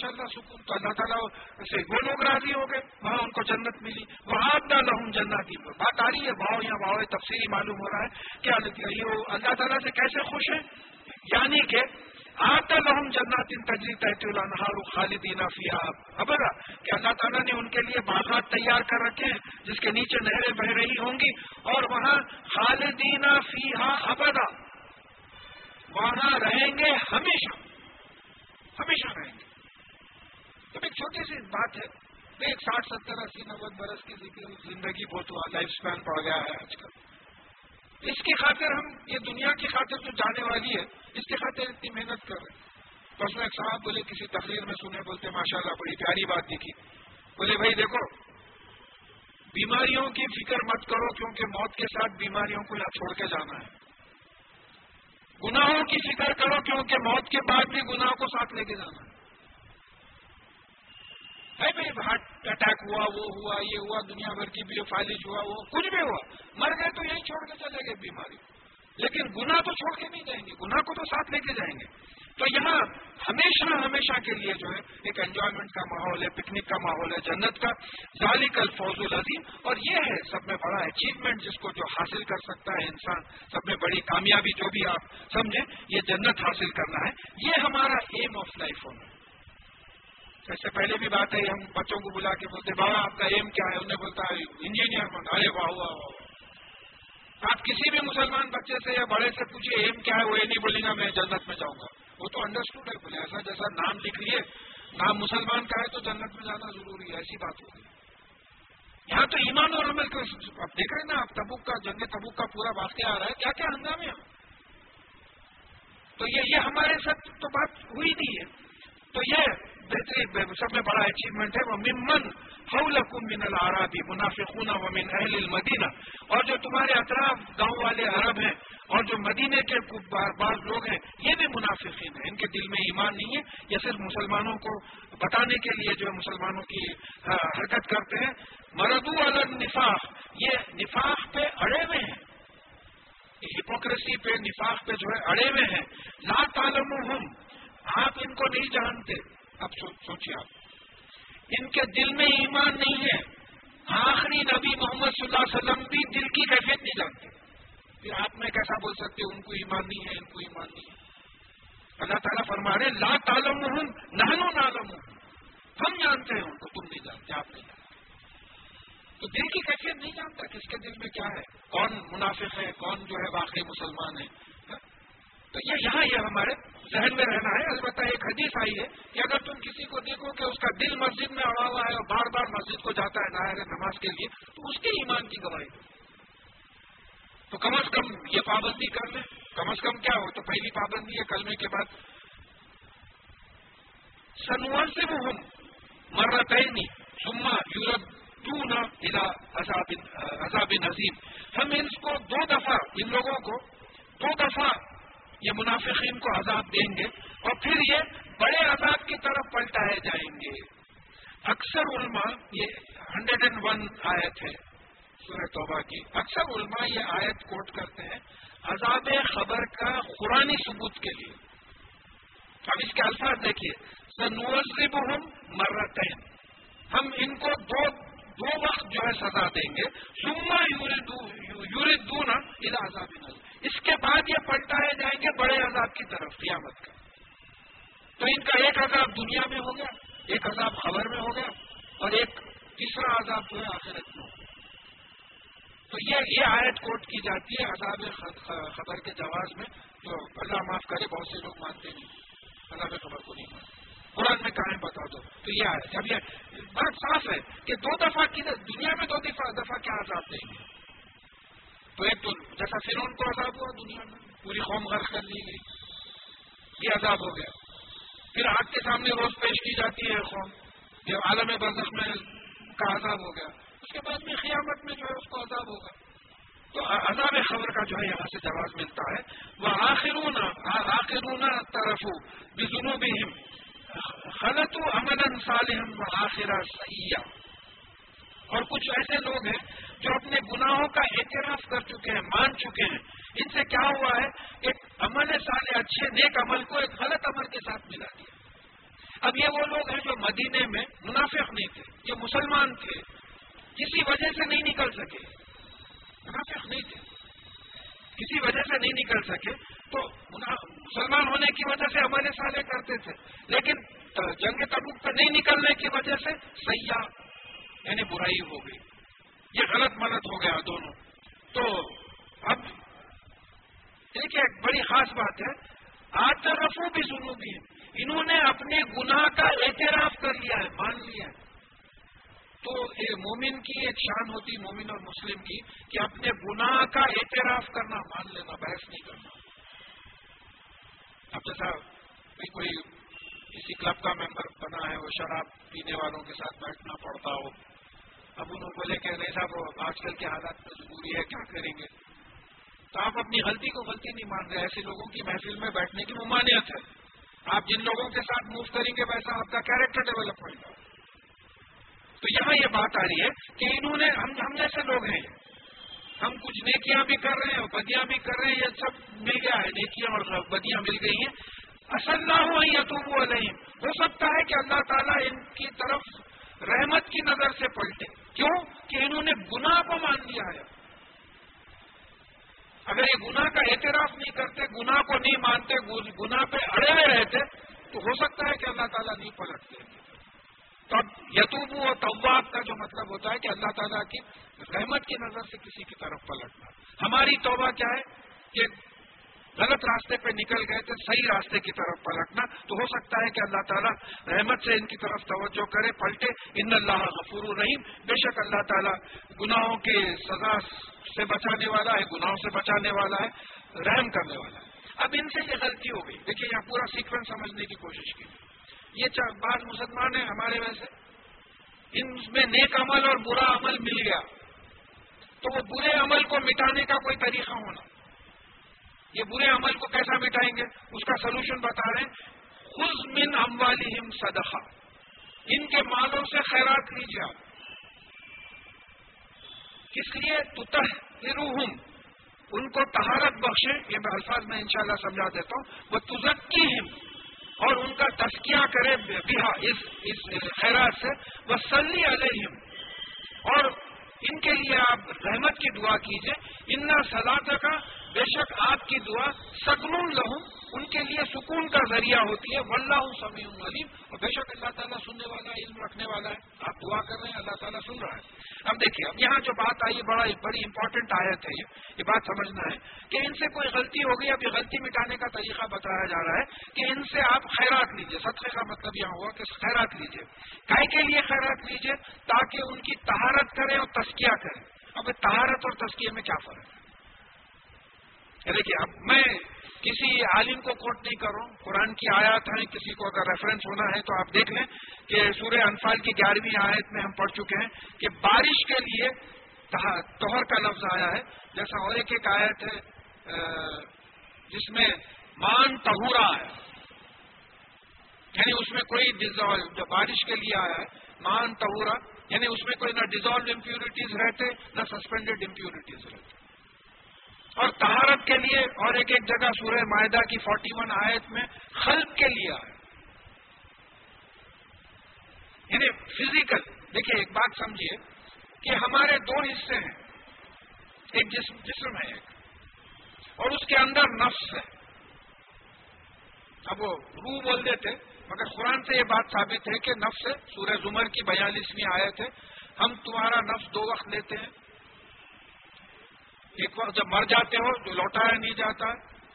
ماشاء اللہ سکون تو اللہ تعالیٰ سے وہ لوگ راضی ہو گئے، وہاں ان کو جنت ملی۔ وہاں نہ لہم جنت بات آ رہی ہے، بھاؤ یا بھاؤ تفصیلی معلوم ہو رہا ہے۔ کہ اللہ تعالیٰ سے کیسے خوش ہیں؟ یعنی کہ آتا لہم جنات ان تجری تحت النہار خالدین فیہا۔ ابدا، کہ اللہ تعالیٰ نے ان کے لیے باغات تیار کر رکھے ہیں، جس کے نیچے نہریں بہ رہی ہوں گی، اور وہاں خالدین فیہا ابدا۔ وہاں رہیں گے ہمیشہ۔ ہمیشہ رہیں گے۔ تو ایک چھوٹی سی بات ہے ایک ساٹھ ستر اسی نوے برس کی زندگی بہت ہوا لائف اسپین پڑ گیا ہے آج کل۔ اس کی خاطر ہم یہ دنیا کی خاطر جو جانے والی ہے، اس کی خاطر اتنی محنت کر رہے ہیں۔ تو اس میں ایک صاحب بولے، کسی تقریر میں سنے، بولتے ماشاء اللہ بڑی پیاری بات دیکھی۔ بولے، بھائی، دیکھو، بیماریوں کی فکر مت کرو، کیونکہ موت کے ساتھ بیماریوں کو یہاں چھوڑ کے جانا ہے۔ گناہوں کی فکر کرو، کیونکہ موت کے بعد بھی گناہوں کو ساتھ لے کے جانا ہے۔ بھائی ہارٹ اٹیک ہوا، وہ ہوا، یہ ہوا، دنیا بھر کی بھی فالج ہوا، وہ کچھ بھی ہوا۔ مر گئے تو یہیں چھوڑ کے چلے گئے بیماری۔ لیکن گنا تو چھوڑ کے نہیں جائیں گے گنا کو تو ساتھ لے کے جائیں گے۔ تو یہاں ہمیشہ ہمیشہ کے لیے جو ہے، ایک انجوائمنٹ کا ماحول ہے پکنک کا ماحول ہے، جنت کا۔ ذالک الفوز العظیم۔ اور یہ ہے سب میں بڑا اچیومنٹ جس کو جو حاصل کر سکتا ہے انسان، سب میں بڑی کامیابی جو بھی آپ سمجھیں، یہ جنت حاصل کرنا ہے۔ یہ ہمارا ایم آف لائف ہونا ہے۔ اس سے پہلے بھی بات ہے، ہم بچوں کو بلا کے بولتے، بابا، آپ کا ایم کیا ہے؟ انہیں بولتا ہے انجینئر بنتا ارے واہ واہ واہ آپ کسی بھی مسلمان بچے سے یا بڑے سے پوچھے ایم کیا ہے؟ وہ یہ نہیں بولے گا، میں جنت میں جاؤں گا. وہ تو انڈرسٹوڈ ہے بولے ایسا جیسا نام لکھ لیے، نام مسلمان کا ہے تو جنت میں جانا ضروری ہے، ایسی بات ہوگی یہاں تو ایمان اور عمل کو اب دیکھ رہے ہیں نا، آپ تبوک کا جنگ تبوک کا پورا واقعہ آ رہا ہے، کیا کیا ہنگامے تو یہ ہمارے ساتھ تو بات ہوئی نہیں ہے۔ تو یہ بہترین سب میں بڑا اچیومنٹ ہے. وہ ممن حولکم من العرابی منافقون ومن اہل المدینہ اور جو تمہارے اطراف گاؤں والے عرب ہیں اور جو مدینے کے بعض لوگ ہیں، یہ بھی منافقین ہیں۔ ان کے دل میں ایمان نہیں ہے، یہ صرف مسلمانوں کو بتانے کے لیے جو مسلمانوں کی حرکت کرتے ہیں۔ مردو النفاق، یہ نفاق پہ اڑے ہوئے ہیں۔ ہپوکریسی پہ، نفاق پہ جو ہے اڑے ہوئے ہیں۔ لا تعلم آپ ان کو نہیں جانتے۔ اب سوچیے آپ۔ ان کے دل میں ایمان نہیں ہے۔ آخری نبی محمد صلی اللہ علیہ وسلم بھی دل کی کیفیت نہیں جانتے۔ پھر آپ میں کیسا بول سکتے ان کو ایمان نہیں ہے، ان کو ایمان نہیں ہے۔ اللہ تعالیٰ فرما رہے لا تعلم ہوں نہنو نالم ہوں ہم جانتے ہیں ان کو، تم نہیں جانتے، آپ نہیں جانتے۔ تو دل کی کیفیت نہیں جانتا کس کے دل میں کیا ہے۔ کون منافق ہے، کون جو ہے واقعی مسلمان ہے ہاں؟ تو یہ یہاں یہ ہمارے ذہن میں رہنا ہے۔ البتہ ایک حدیث آئی ہے کہ اگر تم کسی کو دیکھو کہ اس کا دل مسجد میں اڑا ہوا ہے اور بار بار مسجد کو جاتا ہے نہ نماز کے لیے، تو اس کے ایمان کی گواہی تو کم از کم یہ پابندی کر لیں۔ کم از کم کیا ہو؟ تو پہلی پابندی ہے کلمے کے بعد۔ سنور سے وہ ہم مرتعینی سما یورپ ٹو نہ عذاب نظیم۔ ہم ان کو دو دفعہ، ان لوگوں کو دو دفعہ یہ منافقین کو عذاب دیں گے اور پھر یہ بڑے عذاب کی طرف پلٹائے جائیں گے۔ اکثر علماء یہ ہنڈریڈ اینڈ ون آیت ہے سورہ توبہ کی۔ اکثر علماء یہ آیت کوٹ کرتے ہیں عذاب خبر کا قرآنی ثبوت کے لیے۔ اب اس کے الفاظ دیکھیے۔ سنوزب ہم مرتین۔ ہم ان کو دو دو وقت جو ہے سزا دیں گے۔ سما یورد دوں نا عذاب نظر۔ اس کے بعد یہ پلٹائے جائیں گے بڑے عذاب کی طرف، قیامت کا تو ان کا ایک عذاب دنیا میں ہو گیا، ایک عذاب خبر میں ہو گیا، اور ایک تیسرا عذاب جو ہے آخرت میں۔ ہو گیا تو یہ یہ آیت کوٹ کی جاتی ہے عذاب خبر کے جواز میں، جو اللہ معاف کرے، بہت سے لوگ مانتے نہیں۔ عذاب خبر کو نہیں مانتے۔ قرآن میں کہاں بتا دو تو۔ یہ آئے جب یہ بات صاف ہے کہ دو دفعہ کی دنیا میں دو دفعہ کیا عذاب دیں گے؟ تو ایک تو جیسا فرون کو عذاب ہوا دنیا میں، پوری قوم غرق کر لی گئی۔ یہ عذاب ہو گیا۔ پھر آگ کے سامنے روز پیش کی جاتی ہے قوم۔ یہ عالم برزخ میں کا عذاب ہو گیا، اس کے بعد میں قیامت میں جو ہے اس کو عذاب ہوگا۔ تو عذاب خبر کا جو ہے یہاں سے جواز ملتا ہے۔ وہ آخرون آخرون طرف بزنو بھی خلط امن صالحم و آخرہ سیاح اور کچھ ایسے لوگ ہیں جو اپنے گناہوں کا اعتراف کر چکے ہیں، مان چکے ہیں۔ ان سے کیا ہوا ہے ایک عمل سال اچھے نیک عمل کو ایک غلط عمل کے ساتھ ملا دیا۔ اب یہ وہ لوگ ہیں جو مدینے میں منافق نہیں تھے یہ مسلمان تھے، کسی وجہ سے نہیں نکل سکے۔ منافق نہیں تھے۔ کسی وجہ سے نہیں نکل سکے۔ تو مسلمان ہونے کی وجہ سے عمل سالے کرتے تھے۔ لیکن جنگ تبوک پہ نہیں نکلنے کی وجہ سے سیاح یعنی برائی ہو گئی۔ یہ غلط ملت ہو گیا دونوں۔ تو اب دیکھیے، ایک بڑی خاص بات ہے۔ آج رفو بھی سنو بھی انہوں نے اپنے گناہ کا اعتراف کر لیا ہے، مان لیا ہے۔ تو یہ مومن کی ایک شان ہوتی، مومن اور مسلم کی، کہ اپنے گناہ کا اعتراف کرنا، مان لینا، بحث نہیں کرنا۔ اب جیسا کوئی کسی کلب کا ممبر بنا ہے، وہ شراب پینے والوں کے ساتھ بیٹھنا پڑتا ہو اب انہوں بولے کہ نہیں صاحب آج کل کے حالات میں ضروری ہے، کیا کریں گے؟ تو آپ اپنی غلطی کو غلطی نہیں مان رہے، ایسے لوگوں کی محفل میں بیٹھنے کی ممانعت ہے۔ آپ جن لوگوں کے ساتھ موو کریں گے ویسا آپ کا کیریکٹر ڈیولپ ہوگا تو یہاں یہ بات آ رہی ہے کہ انہوں نے، ہم ہم جیسے لوگ ہیں، ہم کچھ نیکیاں بھی کر رہے ہیں اور بدیاں بھی کر رہے ہیں، یہ سب مل گیا ہے، نیکیاں اور بدیاں مل گئی ہیں۔ اصل نہ ہو یا تو وہ نہیں ہو سکتا ہے کہ اللہ تعالیٰ ان کی طرف رحمت کی نظر سے پلٹے۔ کیوں کہ انہوں نے گناہ کو مان لیا ہے؟ اگر یہ گناہ کا اعتراف نہیں کرتے، گناہ کو نہیں مانتے گناہ پہ اڑے ہوئے رہتے، تو ہو سکتا ہے کہ اللہ تعالیٰ نہیں پلٹتے تب یتوب و طواب کا جو مطلب ہوتا ہے کہ اللہ تعالیٰ کی رحمت کی نظر سے کسی کی طرف پلٹنا۔ ہماری توبہ کیا ہے؟ کہ غلط راستے پہ نکل گئے تھے صحیح راستے کی طرف پلٹنا تو ہو سکتا ہے کہ اللہ تعالیٰ رحمت سے ان کی طرف توجہ کرے، پلٹے۔ ان اللہ غفور الرحیم۔ بے شک اللہ تعالیٰ گناہوں کے سزا سے بچانے والا ہے، گناہوں سے بچانے والا ہے، رحم کرنے والا ہے۔ اب ان سے یہ غلطی ہو گئی۔ دیکھیے، یہاں پورا سیکوینس سمجھنے کی کوشش کی۔ یہ بعض مسلمان ہیں ہمارے ویسے۔ ان میں نیک عمل اور برا عمل مل گیا۔ تو وہ برے عمل کو مٹانے کا کوئی طریقہ ہونا۔ یہ برے عمل کو کیسا مٹائیں گے؟ اس کا سلوشن بتا رہے ہیں۔ خز من اموالہم صدقہ ان کے مالوں سے خیرات لیجیے آپ۔ کس لیے؟ تو ان کو تہارت بخشے یہ میں الفاظ میں انشاءاللہ سمجھا دیتا ہوں۔ وہ تزکی اور ان کا تسکیہ کرے اس اس خیرات سے۔ وہ سلی علیہم اور ان کے لیے آپ رحمت کی دعا کیجیے۔ ان سلاط کا بے شک آپ کی دعا سگن لہوں ان کے لیے سکون کا ذریعہ ہوتی ہے۔ ولہ سمیع علیم۔ اور بے شک اللہ تعالیٰ سننے والا علم رکھنے والا ہے۔ آپ دعا کر رہے ہیں، اللہ تعالیٰ سن رہا ہے۔ اب دیکھیے، اب یہاں جو بات آئی بڑا بڑی امپورٹنٹ آیت ہے یہ۔ بات سمجھنا ہے کہ ان سے کوئی غلطی ہو گئی، اب یہ غلطی مٹانے کا طریقہ بتایا جا رہا ہے کہ ان سے آپ خیرات لیجیے صدقے کا مطلب یہاں ہوا کہ خیرات لیجیے کائے کے لیے خیرات لیجیے تاکہ ان کی تہارت کریں اور تسکیہ کریں۔ اب تہارت اور تسکیے میں کیا فرق ہے؟ دیکھیے اب میں کسی عالم کو کوٹ نہیں کر رہا ہوں۔ قرآن کی آیات ہیں، کسی کو اگر ریفرنس ہونا ہے تو آپ دیکھ لیں کہ سورہ انفال کی گیارہویں آیت میں ہم پڑھ چکے ہیں کہ بارش کے لیے توہر کا لفظ آیا ہے۔ جیسا اور ایک ایک آیت ہے جس میں مان تہورا ہے۔ یعنی اس میں کوئی جو بارش کے لیے آیا ہے، مان تہورا یعنی اس میں کوئی نہ ڈیزالو امپیورٹیز رہتے، نہ سسپینڈیڈ امپیورٹیز رہتے۔ اور تہارت کے لیے اور ایک ایک جگہ سورہ معاہدہ کی فورٹی ون آیت میں خلق کے لیے آئے۔ یعنی فزیکل دیکھیے ایک بات سمجھیے کہ ہمارے دو حصے ہیں۔ ایک جسم جسم ہے ایک۔ اور اس کے اندر نفس ہے۔ اب وہ روح بول دیتے، مگر قرآن سے یہ بات ثابت ہے کہ نفس ہے سورہ زمر کی بیالیسویں آیت ہے۔ ہم تمہارا نفس دو وقت لیتے ہیں۔ ایک وقت جب مر جاتے ہو جو لوٹایا نہیں جاتا،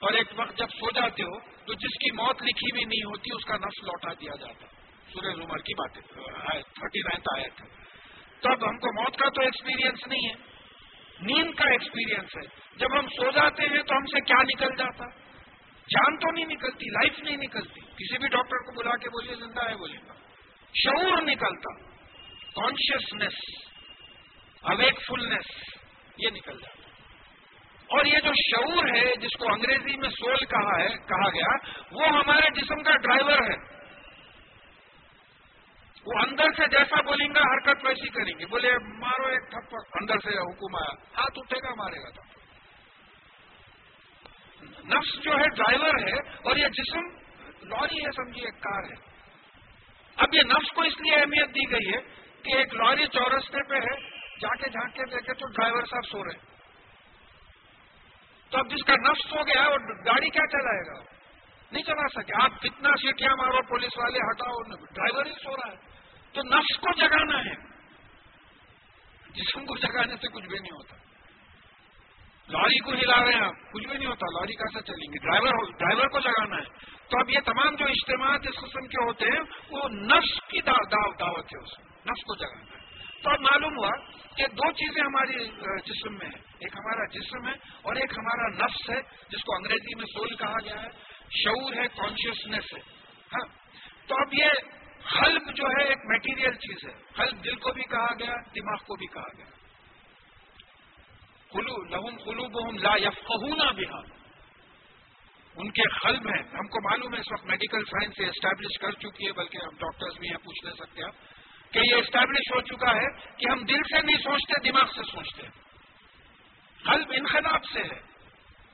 اور ایک وقت جب سو جاتے ہو تو جس کی موت لکھی بھی نہیں ہوتی، اس کا نفس لوٹا دیا جاتا۔ سورہ عمر کی باتیں تھرٹی نائنتھ آیا تھا تو اب ہم کو موت کا تو ایکسپیرینس نہیں ہے، نیند کا ایکسپیرینس ہے۔ جب ہم سو جاتے ہیں تو ہم سے کیا نکل جاتا؟ جان تو نہیں نکلتی لائف نہیں نکلتی۔ کسی بھی ڈاکٹر کو بلا کے بولیے، زندہ ہے بولے گا شعور نکلتا کانشیسنیس اویک فلنس یہ نکل جاتا۔ اور یہ جو شعور ہے جس کو انگریزی میں سول کہا ہے، کہا گیا، وہ ہمارے جسم کا ڈرائیور ہے۔ وہ اندر سے جیسا بولیں گا حرکت ویسی کریں گے۔ بولے، مارو ایک تھپڑ۔ اندر سے حکم آیا ہاتھ اٹھے گا، مارے گا تو نفس جو ہے، ڈرائیور ہے اور یہ جسم لوری ہے، سمجھیے، ایک کار ہے۔ اب یہ نفس کو اس لیے اہمیت دی گئی ہے کہ ایک لوری چورستے پہ ہے، جا کے جھانک کے دیکھے تو ڈرائیور صاحب سو رہے۔ ہیں تو اب جس کا نفس ہو گیا وہ گاڑی کیا چلائے گا؟ نہیں چلا سکے۔ آپ کتنا سیٹیاں مارو، پولیس والے ہٹاؤ، ڈرائیور ہی سو رہا ہے۔ تو نفس کو جگانا ہے۔ جسم کو جگانے سے کچھ بھی نہیں ہوتا۔ لاری کو ہلا رہے ہیں آپ، کچھ بھی نہیں ہوتا۔ لاری کیسے چلیں گے؟ ڈرائیور ڈرائیور کو جگانا ہے۔ تو اب یہ تمام جو اجتماعات اس قسم کے ہوتے ہیں، وہ نفس کی دعوت ہے اس میں نفس کو جگانا ہے۔ تو اب معلوم ہوا کہ دو چیزیں ہماری جسم میں ہیں۔ ایک ہمارا جسم ہے اور ایک ہمارا نفس ہے، جس کو انگریزی میں سول کہا گیا ہے۔ شعور ہے کانشیسنیس ہے۔ ہاں؟ تو اب یہ قلب جو ہے ایک میٹیریل چیز ہے۔ قلب دل کو بھی کہا گیا، دماغ کو بھی کہا گیا۔ خلو لہم خلو بہم لا یفقہونا بہا۔ ان کے قلب ہیں۔ ہم کو معلوم ہے اس وقت میڈیکل سائنس سے اسٹیبلش کر چکی ہے، بلکہ ہم ڈاکٹرز بھی ہیں، پوچھ لے سکتے ہیں کہ یہ اسٹیبلش ہو چکا ہے کہ ہم دل سے نہیں سوچتے، دماغ سے سوچتے قلب انخلاب سے ہے،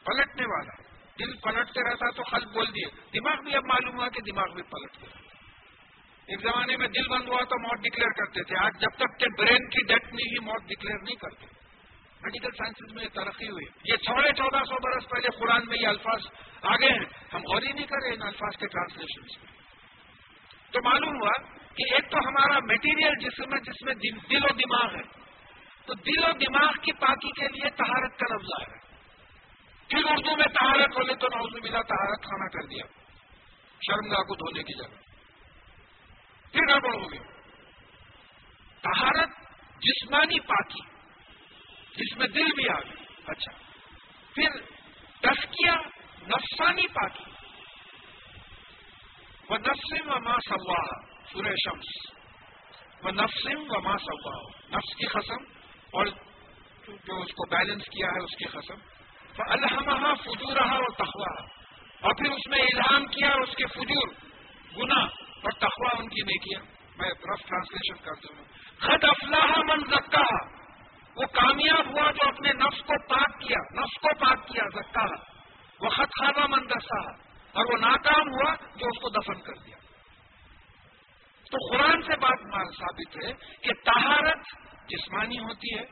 پلٹنے والا۔ دل پلٹتے رہتا تو قلب بول دیے۔ دماغ بھی اب معلوم ہوا کہ دماغ بھی پلٹ گیا۔ ایک زمانے میں دل بند ہوا تو موت ڈکلیئر کرتے تھے۔ آج جب تک کہ برین کی ڈیتھ نہیں ہی موت ڈکلیئر نہیں کرتے۔ میڈیکل سائنسز میں ترقی ہوئی۔ یہ ساڑھے چودہ سو برس پہلے قرآن میں یہ الفاظ آگے ہیں۔ ہم غور ہی نہیں کر رہے ان الفاظ کے ٹرانسلیشن میں۔ تو معلوم ہوا کہ ایک تو ہمارا میٹیریل جسم ہے، جس میں دل و دماغ ہے۔ تو دل و دماغ کی پاکی کے لیے تہارت کا لفظ ہے پھر اردو میں تہارت بولے تو نوز ملا تہارت کھانا کر دیا۔ شرمگاہ کو دھونے کی جگہ۔ پھر گڑبڑ ہو گیا۔ تہارت جسمانی پاکی، جس میں دل بھی آ گئی اچھا۔ پھر تسکیہ نفسانی پاکی۔ وہ نفسم و ماں سوا سورہ شمس۔ وہ نفسم و ماں سوا نفس کی قسم اور جو اس کو بیلنس کیا ہے اس کی قسم الحمہ فجور رہا اور تخوا اور پھر اس میں الہام کیا اور اس کے فجور گنا اور تخوا ان کی نہیں کیا میں رف ٹرانسلیشن کرتا ہوں۔ خد افلاح من زکا وہ کامیاب ہوا جو اپنے نفس کو پاک کیا، نفس کو پاک کیا زکا وہ خط خانہ من دسا اور وہ ناکام ہوا جو اس کو دفن کر دیا۔ تو قرآن سے بات ثابت ہے کہ تہارت جسمانی ہوتی ہے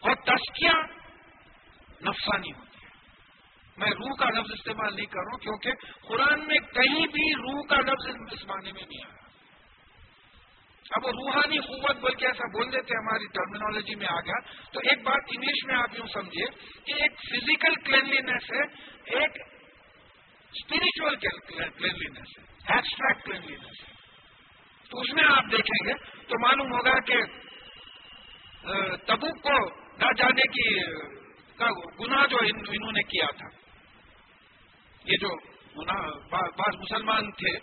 اور تسکیاں نفسانی ہوتی ہے۔ میں روح کا لفظ استعمال نہیں کر رہا ہوں کیونکہ قرآن میں کہیں بھی روح کا لفظ اس معنی میں نہیں آیا اب وہ روحانی قوت بول کے ایسا بول دیتے ہماری ٹرمینالوجی میں آ گیا۔ تو ایک بات انگلش میں آپ یوں سمجھیے کہ ایک فزیکل کلینلینس ہے، ایک اسپرچل کلینلینس ہے ایبسٹریکٹ کلینلینس ہے۔ تو اس میں آپ دیکھیں گے تو معلوم ہوگا کہ تبوک کو نہ جانے کی، کا گناہ جو انہوں نے کیا تھا۔ یہ جو بعض مسلمان تھے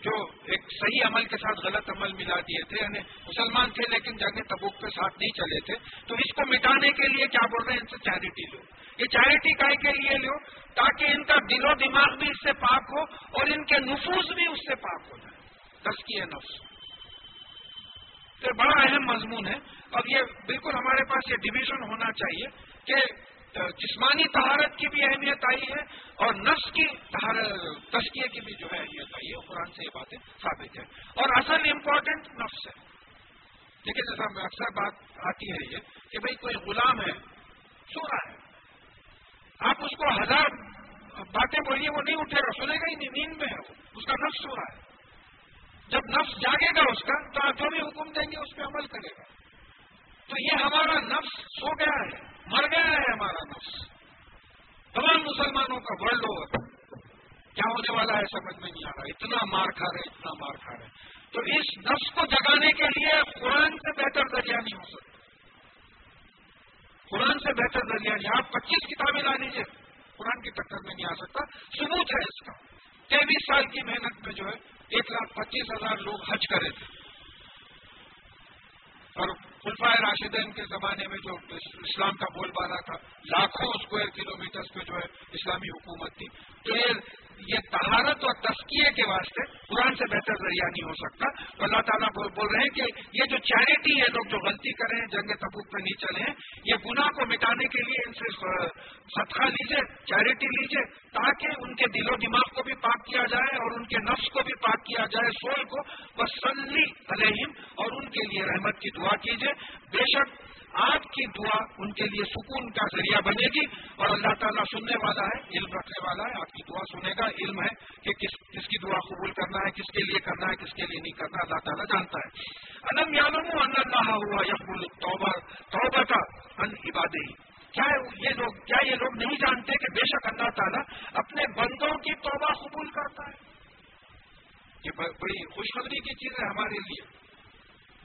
جو ایک صحیح عمل کے ساتھ غلط عمل ملا دیے تھے یعنی مسلمان تھے لیکن جنگ تبوک کے ساتھ نہیں چلے تھے۔ تو اس کو مٹانے کے لیے کیا بول رہے ہیں؟ ان سے چیریٹی لو۔ یہ چیریٹی کا کے لیے لو تاکہ ان کا دل و دماغ بھی اس سے پاک ہو اور ان کے نفوذ بھی اس سے پاک ہو جائے۔ تسکی نفس۔ تو بڑا اہم مضمون ہے۔ اب یہ بالکل ہمارے پاس یہ ڈویژن ہونا چاہیے کہ جسمانی تہارت کی بھی اہمیت آئی ہے اور نفس کی تشکیے کی بھی جو ہے اہمیت آئی ہے۔ قرآن سے یہ باتیں ثابت ہے اور اصل امپورٹنٹ نفس ہے۔ لیکن جیسا اکثر بات آتی ہے یہ کہ بھئی کوئی غلام ہے سو رہا ہے۔ آپ اس کو ہزار باتیں بولیے، وہ نہیں اٹھے گا، سنے گا ہی نہیں، نیند میں ہے وہ۔ اس کا نفس سو رہا ہے۔ جب نفس جاگے گا اس کا، تو آپ جو بھی حکم دیں گے اس پہ عمل کرے گا۔ تو یہ ہمارا نفس سو گیا ہے، مر گیا ہے ہمارا نفس۔ تمام مسلمانوں کا ورلڈ اوور۔ کیا ہونے والا ہے سمجھ میں نہیں آ رہا، اتنا مار کھا رہے، اتنا مار کھا رہے۔ تو اس نفس کو جگانے کے لیے قرآن سے بہتر ذریعہ نہیں ہو سکتا۔ قرآن سے بہتر ذریعہ نہیں، آپ پچیس کتابیں لا لیجیے قرآن کی ٹکر میں نہیں آ سکتا، ثبوت ہے اس کا۔ تیئیس سال کی محنت میں جو ہے ایک لاکھ پچیس ہزار لوگ حج کرے تھے۔ اور خلفائے راشدین کے زمانے میں جو اسلام کا بول بالا تھا، لاکھوں اسکوائر کلو میٹرس پہ جو ہے اسلامی حکومت تھی۔ تو یہ یہ تہارت اور تسکیے کے واسطے قرآن سے بہتر ذریعہ نہیں ہو سکتا۔ تو اللہ تعالیٰ بول رہے ہیں کہ یہ جو چیریٹی ہے، لوگ جو غلطی کریں جنگ تبوک پہ نہیں چلے ہیں، یہ گناہ کو مٹانے کے لیے ان سے صدقہ لیجیے چیریٹی لیجیے تاکہ ان کے دل و دماغ کو بھی پاک کیا جائے اور ان کے نفس کو بھی پاک کیا جائے، سول کو۔ وسلی علیہم اور ان کے لیے رحمت کی دعا کیجیے بے شک آپ کی دعا ان کے لیے سکون کا ذریعہ بنے گی اور اللہ تعالیٰ سننے والا ہے، علم رکھنے والا ہے، آپ کی دعا سنے گا علم ہے کہ کس کس کی دعا قبول کرنا ہے، کس کے لیے کرنا ہے، کس کے لیے نہیں کرنا، اللہ تعالیٰ جانتا ہے۔ انم یالم ان اللہ ہوا یقول توبہ توبہ کا ان عبادی کیا یہ لوگ، کیا یہ لوگ نہیں جانتے کہ بے شک اللہ تعالیٰ اپنے بندوں کی توبہ قبول کرتا ہے؟ یہ بڑی خوشخبری کی چیز ہے ہمارے لیے۔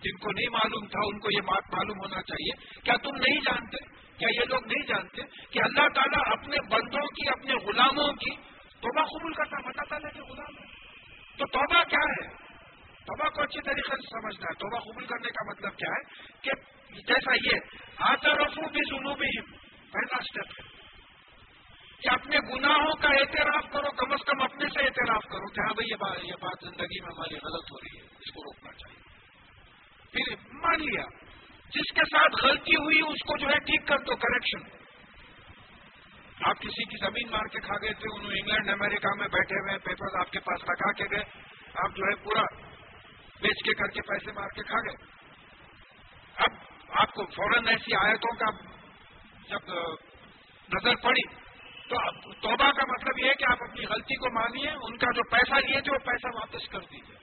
جن کو نہیں معلوم تھا ان کو یہ بات معلوم ہونا چاہیے۔ کیا تم نہیں جانتے؟ کیا یہ لوگ نہیں جانتے کہ اللہ تعالیٰ اپنے بندوں کی، اپنے غلاموں کی توبہ قبول کرتا ہے؟ اللہ تعالیٰ کے غلام ہے۔ تو توبہ کیا ہے؟ توبہ کو اچھی طریقے سے سمجھنا ہے۔ توبہ قبول کرنے کا مطلب کیا ہے کہ جیسا یہ آتا رفو بھی سنو بھی پہلا اسٹیپ ہے۔ کہ اپنے گناہوں کا اعتراف کرو، کم از کم اپنے سے اعتراف کرو کہ ہاں بھائی یہ بات زندگی میں ہماری غلط ہو رہی ہے، اس کو روکنا چاہیے۔ پھر مان لیا۔ جس کے ساتھ غلطی ہوئی، اس کو جو ہے ٹھیک کر دو کریکشن آپ کسی کی زمین مار کے کھا گئے تھے، انہوں انگلینڈ، امریکہ میں بیٹھے ہوئے پیپر آپ کے پاس رکھا کے گئے۔ آپ جو ہے پورا بیچ کے کر کے پیسے مار کے کھا گئے۔ اب آپ کو فوراً ایسی آیتوں کا جب نظر پڑی، تو توبہ کا مطلب یہ ہے کہ آپ اپنی غلطی کو مانیے، ان کا جو پیسہ لیے تھے، وہ پیسہ واپس کر دیجیے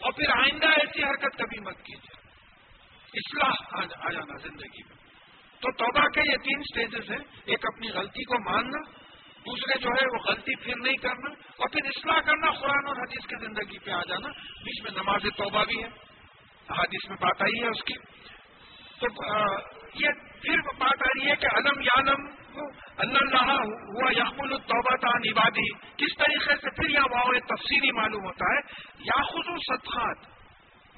اور پھر آئندہ ایسی حرکت کبھی مت کیجیے اصلاح آ جانا زندگی میں۔ تو توبہ کے یہ تین سٹیجز ہیں۔ ایک اپنی غلطی کو ماننا، دوسرے جو ہے وہ غلطی پھر نہیں کرنا، اور پھر اصلاح کرنا، قرآن اور حدیث کی زندگی پہ آ جانا۔ بیچ میں نماز توبہ بھی ہے حدیث میں بات آئی ہے اس کی۔ تو یہ پھر بات آ رہی ہے کہ علم یالم اللہ ہوا یقم الطبہ تھا نبادی کس طریقے سے پھر یہ واؤ تفصیلی معلوم ہوتا ہے؟ یا خود صدقات۔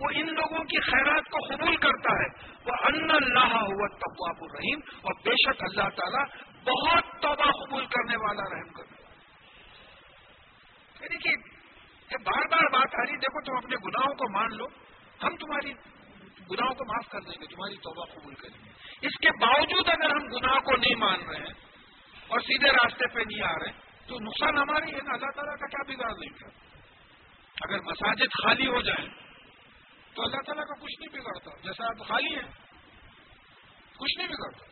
وہ ان لوگوں کی خیرات کو قبول کرتا ہے۔ وہ ان اللہ ہوا طباب الرحیم اور بے شک اللہ تعالیٰ بہت توبہ قبول کرنے والا رحم کر دیکھیے یعنی کہ بار بار بات آ رہی دیکھو تم اپنے گناہوں کو مان لو۔ ہم تمہاری گناہوں کو معاف کر دیں گے، تمہاری توبہ قبول کریں گے۔ اس کے باوجود اگر ہم گناہ کو نہیں مان رہے ہیں اور سیدھے راستے پہ نہیں آ رہے تو نقصان ہماری ہے نا اللہ تعالیٰ کا کیا بگاڑ نہیں کر اگر مساجد خالی ہو جائیں تو اللہ تعالیٰ کا کچھ نہیں بگڑتا جیسا آپ خالی ہیں، کچھ نہیں بگڑتا۔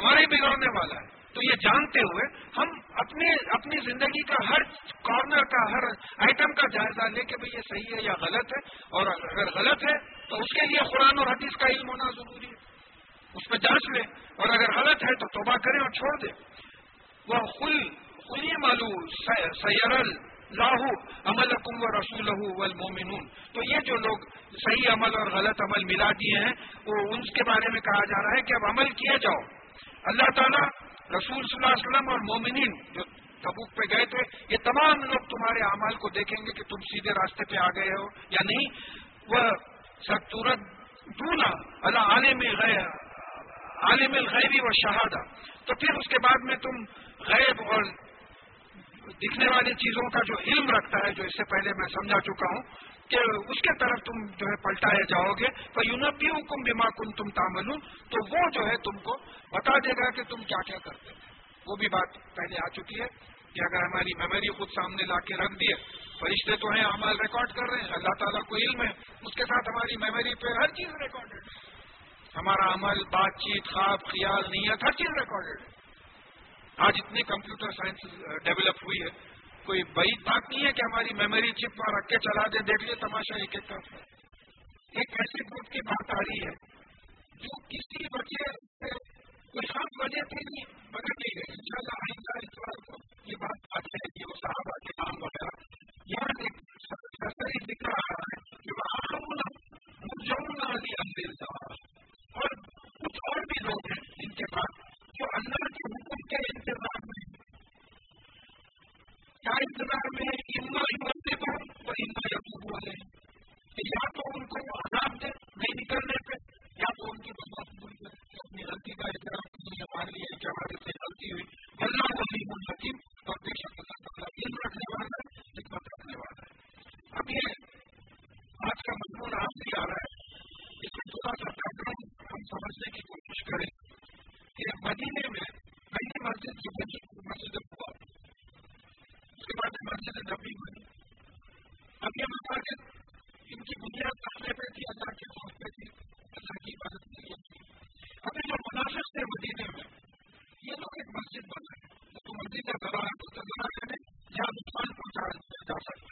ہمارے بگڑنے والا ہے۔ تو یہ جانتے ہوئے ہم اپنے، اپنی زندگی کا ہر کارنر کا، ہر آئٹم کا جائزہ لے کے بھائی یہ صحیح ہے یا غلط ہے۔ اور اگر غلط ہے تو اس کے لیے قرآن اور حدیث کا علم ہونا ضروری ہے۔ اس پہ جانچ لیں اور اگر غلط ہے تو توبہ کریں اور چھوڑ دیں۔ وہ خل، خلی معلوم، سیرل لاہو عمل کم و رسول المومنون تو یہ جو لوگ صحیح عمل اور غلط عمل ملا دیے ہیں، وہ ان کے بارے میں کہا جا رہا ہے کہ اب عمل کیے جاؤ۔ اللہ تعالیٰ رسول صلی اللہ علیہ وسلم اور مومنین جو تبوک پہ گئے تھے، یہ تمام لوگ تمہارے اعمال کو دیکھیں گے کہ تم سیدھے راستے پہ آ گئے ہو یا نہیں۔ وہ ستورت دونا اللہ عالم غیر عالم الغیبی و شہادہ تو پھر اس کے بعد میں تم غیب اور دکھنے والی چیزوں کا جو علم رکھتا ہے، جو اس سے پہلے میں سمجھا چکا ہوں کہ اس کے طرف تم جو ہے پلٹائے جاؤ گے تو یونپی حکم بیما کن تم تامل تو وہ جو ہے تم کو بتا دے گا کہ تم کیا کیا کرتے وہ بھی بات پہلے آ چکی ہے کہ اگر ہماری میموری خود سامنے لا کے رکھ دیے، فرشتے تو ہیں عمل ریکارڈ کر رہے ہیں، اللہ تعالیٰ کو علم ہے۔ اس کے ساتھ ہماری میموری پہ ہر چیز ریکارڈیڈ ہے۔ ہمارا عمل، بات چیت، خواب، خیال، نیت، ہر چیز ریکارڈیڈ ہے۔ آج اتنی کمپیوٹر سائنس ڈیولپ ہوئی ہے، کوئی بڑی بات نہیں ہے کہ ہماری میموری چپ پر رکھ کے چلا دے، دیکھ لیے تماشا ایک ایک طرف ایک ایسے گروپ کی بات آ رہی ہے جو کسی وجہ سے کوئی خاص وجہ سے نہیں بدل نہیں گئی ان شاء اللہ آئندہ اس بار کو، یہ بات آ جائے گی، وہ صحابہ کے نام وغیرہ۔ یہاں ایک سرسری دکھ رہا ہے کہ وہ جمنا اور کچھ اور بھی لوگ ہیں جن کے پاس جو اللہ کے حکم کے انتظار میں کیا انتظار میں اتنا ہمت دیتا ہوں اور اتنا یقین والے ہیں یا تو ان کو عذاب دے، نہیں نکلنے پہ یا تو ان کی بات قبول کرے۔ کہ اپنی غلطی کا احترام نہیں ہمارے لیے کہ ہمارے سے غلطی ہوئی۔ اللہ علیم الحکیم اور بے شک اللہ تعالیٰ علم رکھنے والا ہے، حکمت رکھنے والا ہے۔ اب یہ آج کا مضمون آپ سے آ رہا ہے۔ اس میں تھوڑا سا بیک گراؤنڈ ہم سمجھنے کی کوشش کریں۔ کہ مدینے میں پہلی مسجد جو بنی مسجد ہوا اس کے بعد مسجد نبی بنی اب یہ مساجد ان کی بنیاد کرنے پہ تھی اللہ کے خوف پہ تھی اللہ کی عبادت کے لیے تھی ابھی جو منافع تھے مدینے میں یہ لوگ ایک مسجد بنا ہے تو مسجد کا دبا ہے تو دبا کرنے جہاں نقصان پہنچایا جا سکتا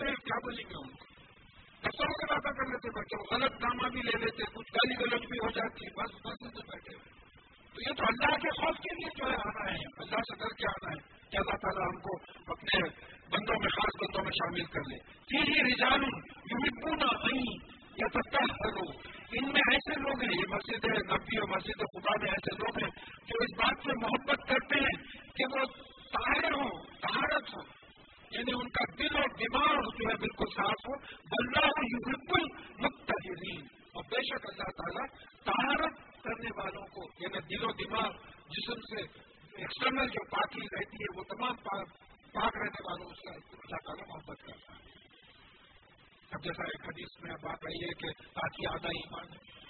بتائیے کیا بولیں گے ان کو بچوں سے رابطہ کر لیتے بچوں غلط نامہ بھی لے لیتے، کچھ گالی غلط بھی ہو جاتی ہے بس بس سے بیٹھے تو یہ تو اللہ کے خوف کے لیے جو ہے آنا ہے، اللہ سے ڈر کے آنا ہے کہ اللہ تعالیٰ ہم کو اپنے بندوں میں، خاص بندوں میں شامل کر لے۔ پھر یہ رجالو یو نہ نہیں یا تک کرو ان میں ایسے لوگ ہیں، یہ مسجد ہے، نبی اور مسجد خدا میں ایسے لوگ ہیں جو اس بات سے محبت کرتے ہیں کہ وہ تاہر ہوں تہارت ہوں۔ یعنی ان کا دل اور دماغ جو ہے بالکل صاف ہو بلّہ بالکل متحرین۔ اور بے شک اللہ تعالیٰ تہارت کرنے والوں کو یعنی دل و دماغ، جسم سے ایکسٹرنل جو پاکی رہتی ہے، وہ تمام پاک رہنے والوں سے اللہ تعالیٰ محبت کرتا ہے۔ اب جیسا ایک حدیث میں بات رہی ہے کہ تاکہ آدھا ایمان ہے۔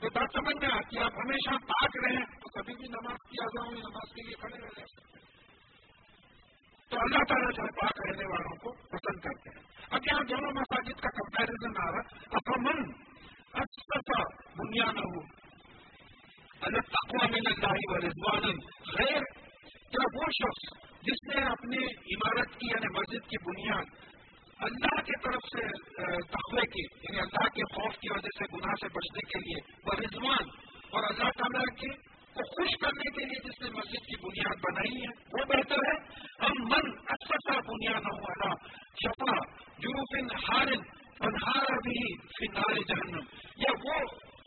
تو بات سمجھ میں آتی آپ ہمیشہ پاک رہیں تو کبھی بھی نماز کی آزاد نماز کے لیے کھڑے رہ جائیں۔ تو اللہ تعالیٰ جو پاک رہنے والوں کو پسند کرتے ہیں۔ اب یہاں دونوں مساجد کا کمپیرزن آ رہا افامن اچھا دنیا نہ ہو اللہ یعنی تقوا من اللہ و رضوان۔ غیر کیا وہ شخص جس نے اپنی عمارت کی یعنی مسجد کی بنیاد اللہ کی طرف سے تخوے کی یعنی اللہ کے خوف کی وجہ سے، گناہ سے بچنے کے لیے، وہ رضوان۔ اور اللہ تعالیٰ کے کو خوش کرنے کے لیے جس نے مسجد کی بنیاد بنائی ہے، وہ بہتر ہے۔ ہم من اچھا بنیاد والا چھپا جروفن ہارن فنہارا بھی فنار جہنم۔ یا وہ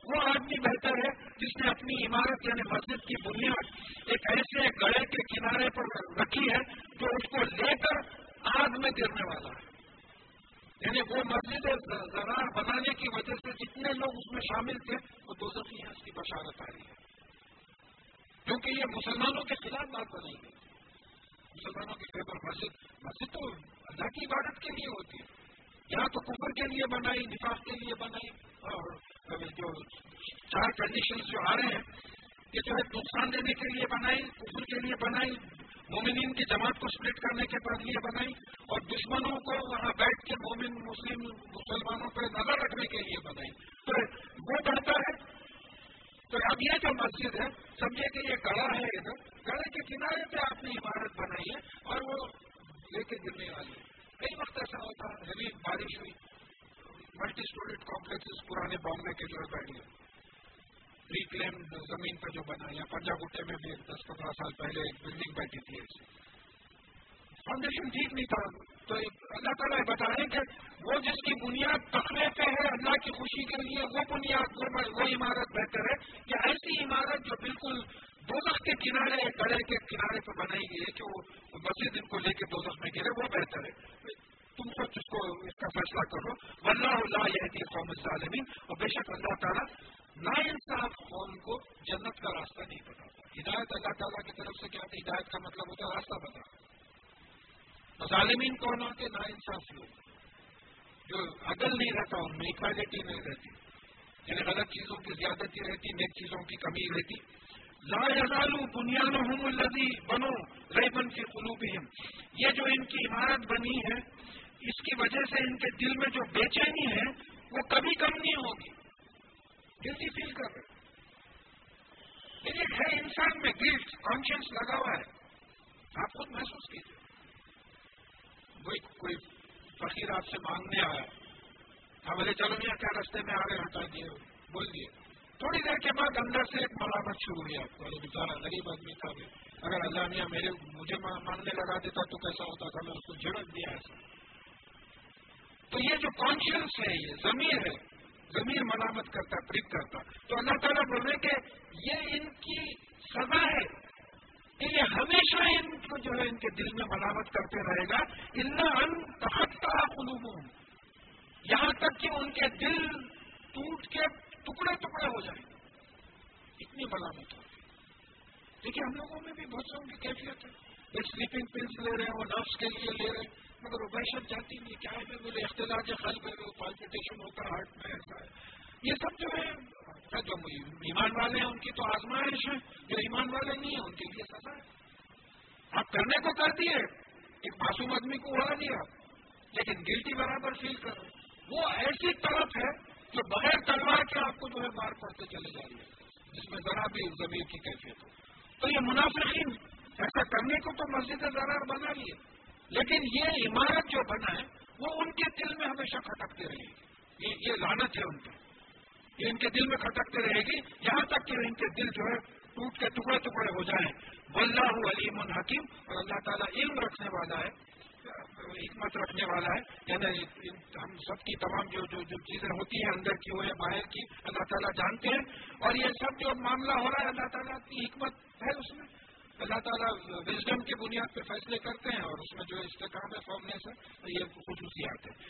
وہ آدمی بہتر ہے جس نے اپنی عمارت یعنی مسجد کی بنیاد ایک ایسے گڑے کے کنارے پر رکھی ہے جو اس کو لے کر آگ میں گرنے والا ہے۔ یعنی وہ مسجد زرار بنانے کی وجہ سے جتنے لوگ اس میں شامل تھے، وہ دو سو کی بشارت آ رہی ہے کیونکہ یہ مسلمانوں کے خلاف بات بنائی گئی۔ مسلمانوں کے پیپر مسجد مسجد تو اللہ کی عبادت کے لیے ہوتی ہے۔ یہاں تو کفر کے لیے بنائی، نفاق کے لیے بنائی اور جو چار کنڈیشن جو آ رہے ہیں، یہ جو ہے نقصان دینے کے لیے بنائی، کفر کے لیے بنائی، مومنین کی جماعت کو سپلٹ کرنے کے بعد لیے بنائی اور دشمنوں کو وہاں بیٹھ کے مومن، مسلم، مسلمانوں پہ نظر رکھنے کے لیے بنائی۔ تو وہ بڑھتا ہے۔ تو اب یہ جو مسجد ہے، سمجھے کہ یہ گڑا ہے ادھر گڑے کے کنارے پہ آپ نے عمارت بنائی ہے اور وہ لے کے گرنے والی ہے۔ کئی وقت ایسا ہوتا ہے بارش ہوئی۔ ملٹی اسٹوریٹ کمپلیکس پرانے بامبے کے جو ہے بیٹھے ریکلیم زمین پہ جو بنا یا پنجا گٹے میں بھی دس پندرہ سال پہلے ایک بلڈنگ بیٹھی تھی ایسی۔ فاؤنڈیشن ٹھیک نہیں تھا۔ تو اللہ تعالیٰ بتائیں کہ وہ جس کی بنیاد تخلے پہ ہے اللہ کی خوشی کے لیے، وہ بنیاد وہ عمارت بہتر ہے کہ ایسی عمارت جو بالکل دوزخ کے کنارے گڑے کے کنارے پہ بنائی گئی ہے کہ وہ مسجد ان کو لے کے دوزخ میں گرے، وہ بہتر ہے۔ تم کو جس کو، اس کا فیصلہ کرو اللہ اللہ یہ قوم ظالمین اور بے شک اللہ تعالیٰ نا انصاف قوم کو جنت کا راستہ نہیں بتاتا۔ ہدایت اللہ تعالیٰ کی طرف سے کیا؟ ہدایت کا مطلب ہوتا ہے راستہ بتا ظالمین کون ہوتے؟ نا انصاف لوگ جو عدل نہیں رہتا، ان میں اکوالٹی نہیں رہتی۔ یعنی غلط چیزوں کی زیادتی رہتی، نیک چیزوں کی کمی رہتی۔ لا یزالو بنیاد ہوں الدی بنو رئی بن کی قلوب یہ جو ان کی عمارت بنی ہے، اس کی وجہ سے ان کے دل میں جو بے چینی ہے، وہ کبھی کم نہیں ہوگی۔ گلٹی فیل کر رہے لیکن یعنی ہے انسان میں گلٹ کانشیس لگا ہوا ہے آپ خود محسوس کیجیے وہی کوئی سے مانگنے آیا ہاں بولے چلو میاں، کیا رستے میں آ رہے ہٹا دیے۔ بول دیے۔ تھوڑی دیر کے بعد اندر سے ایک ملامت شروع ہوئی آپ کو۔ بچارا غریب آدمی تھا اگر اللہ میاں میرے، مجھے مانگنے لگا دیتا تو کیسا ہوتا تھا؟ میں اس کو جھڑک دیا ایسا۔ تو یہ جو کانشیس ہے، یہ ضمیر ہے۔ ضمیر ملامت کرتا پرک کرتا۔ تو اللہ تعالیٰ بول رہے کہ یہ ان کی سزا ہے کہ یہ ہمیشہ ان کو جو ہے، ان کے دل میں ملامت کرتے رہے گا۔ ان تحت قلوب یہاں تک کہ ان کے دل ٹوٹ کے ٹکڑے ٹکڑے ہو جائیں۔ اتنی ملامت مطلب ہوتی دیکھیے، ہم لوگوں میں بھی بہت سو کی کیفیت ہے۔ ایک سلیپنگ پلس لے رہے ہیں، وہ نرس کے لیے لے رہے ہیں۔ مگر وہ وحشت جاتی نہیں، کیا ہے؟ میرے اختلاط خل میں پالپیٹیشن ہوتا ہے ہارٹ میں ایسا ہے۔ یہ سب جو ہے ہاں، جو ایمان والے ہیں، ان کی تو آزمائش ہے۔ جو ایمان والے نہیں ہیں، ان کے لیے سزا ہے۔ آپ کرنے کو کر دیے، ایک معصوم آدمی کو اڑا دیا۔ لیکن گلٹی برابر فیل کرو وہ ایسی طرف ہے جو بغیر تلوار کے آپ کو جو ہے مار پڑتے چلے جا رہی ہے، جس میں ذرا بھی زمین کی کیفیت ہو۔ تو یہ منافقین، ایسا کرنے کو تو مسجد زرار بنا لیے۔ لیکن یہ عمارت جو بنا ہے، وہ ان کے دل میں ہمیشہ کھٹکتے رہے گی۔ یہ لانت ہے ان کی یہ ان کے دل میں کھٹکتے رہے گی۔ یہاں تک کہ ان کے دل جو ہے ٹوٹ کے ٹکڑے ٹکڑے ہو جائیں۔ واللہ علیم الحکیم اور اللہ تعالیٰ علم رکھنے والا ہے۔ حکمت رکھنے والا ہے یعنی ہم سب کی تمام جو جو جو چیزیں ہوتی ہیں اندر کی ہو یا باہر کی، اللہ تعالیٰ جانتے ہیں۔ اور یہ سب جو معاملہ ہو رہا ہے، اللہ تعالیٰ کی حکمت ہے اس میں۔ اللہ تعالیٰ وزڈم کی بنیاد پہ فیصلے کرتے ہیں اور اس میں جو استحکام ہے فارمنیس ہے، یہ خصوصیات ہے۔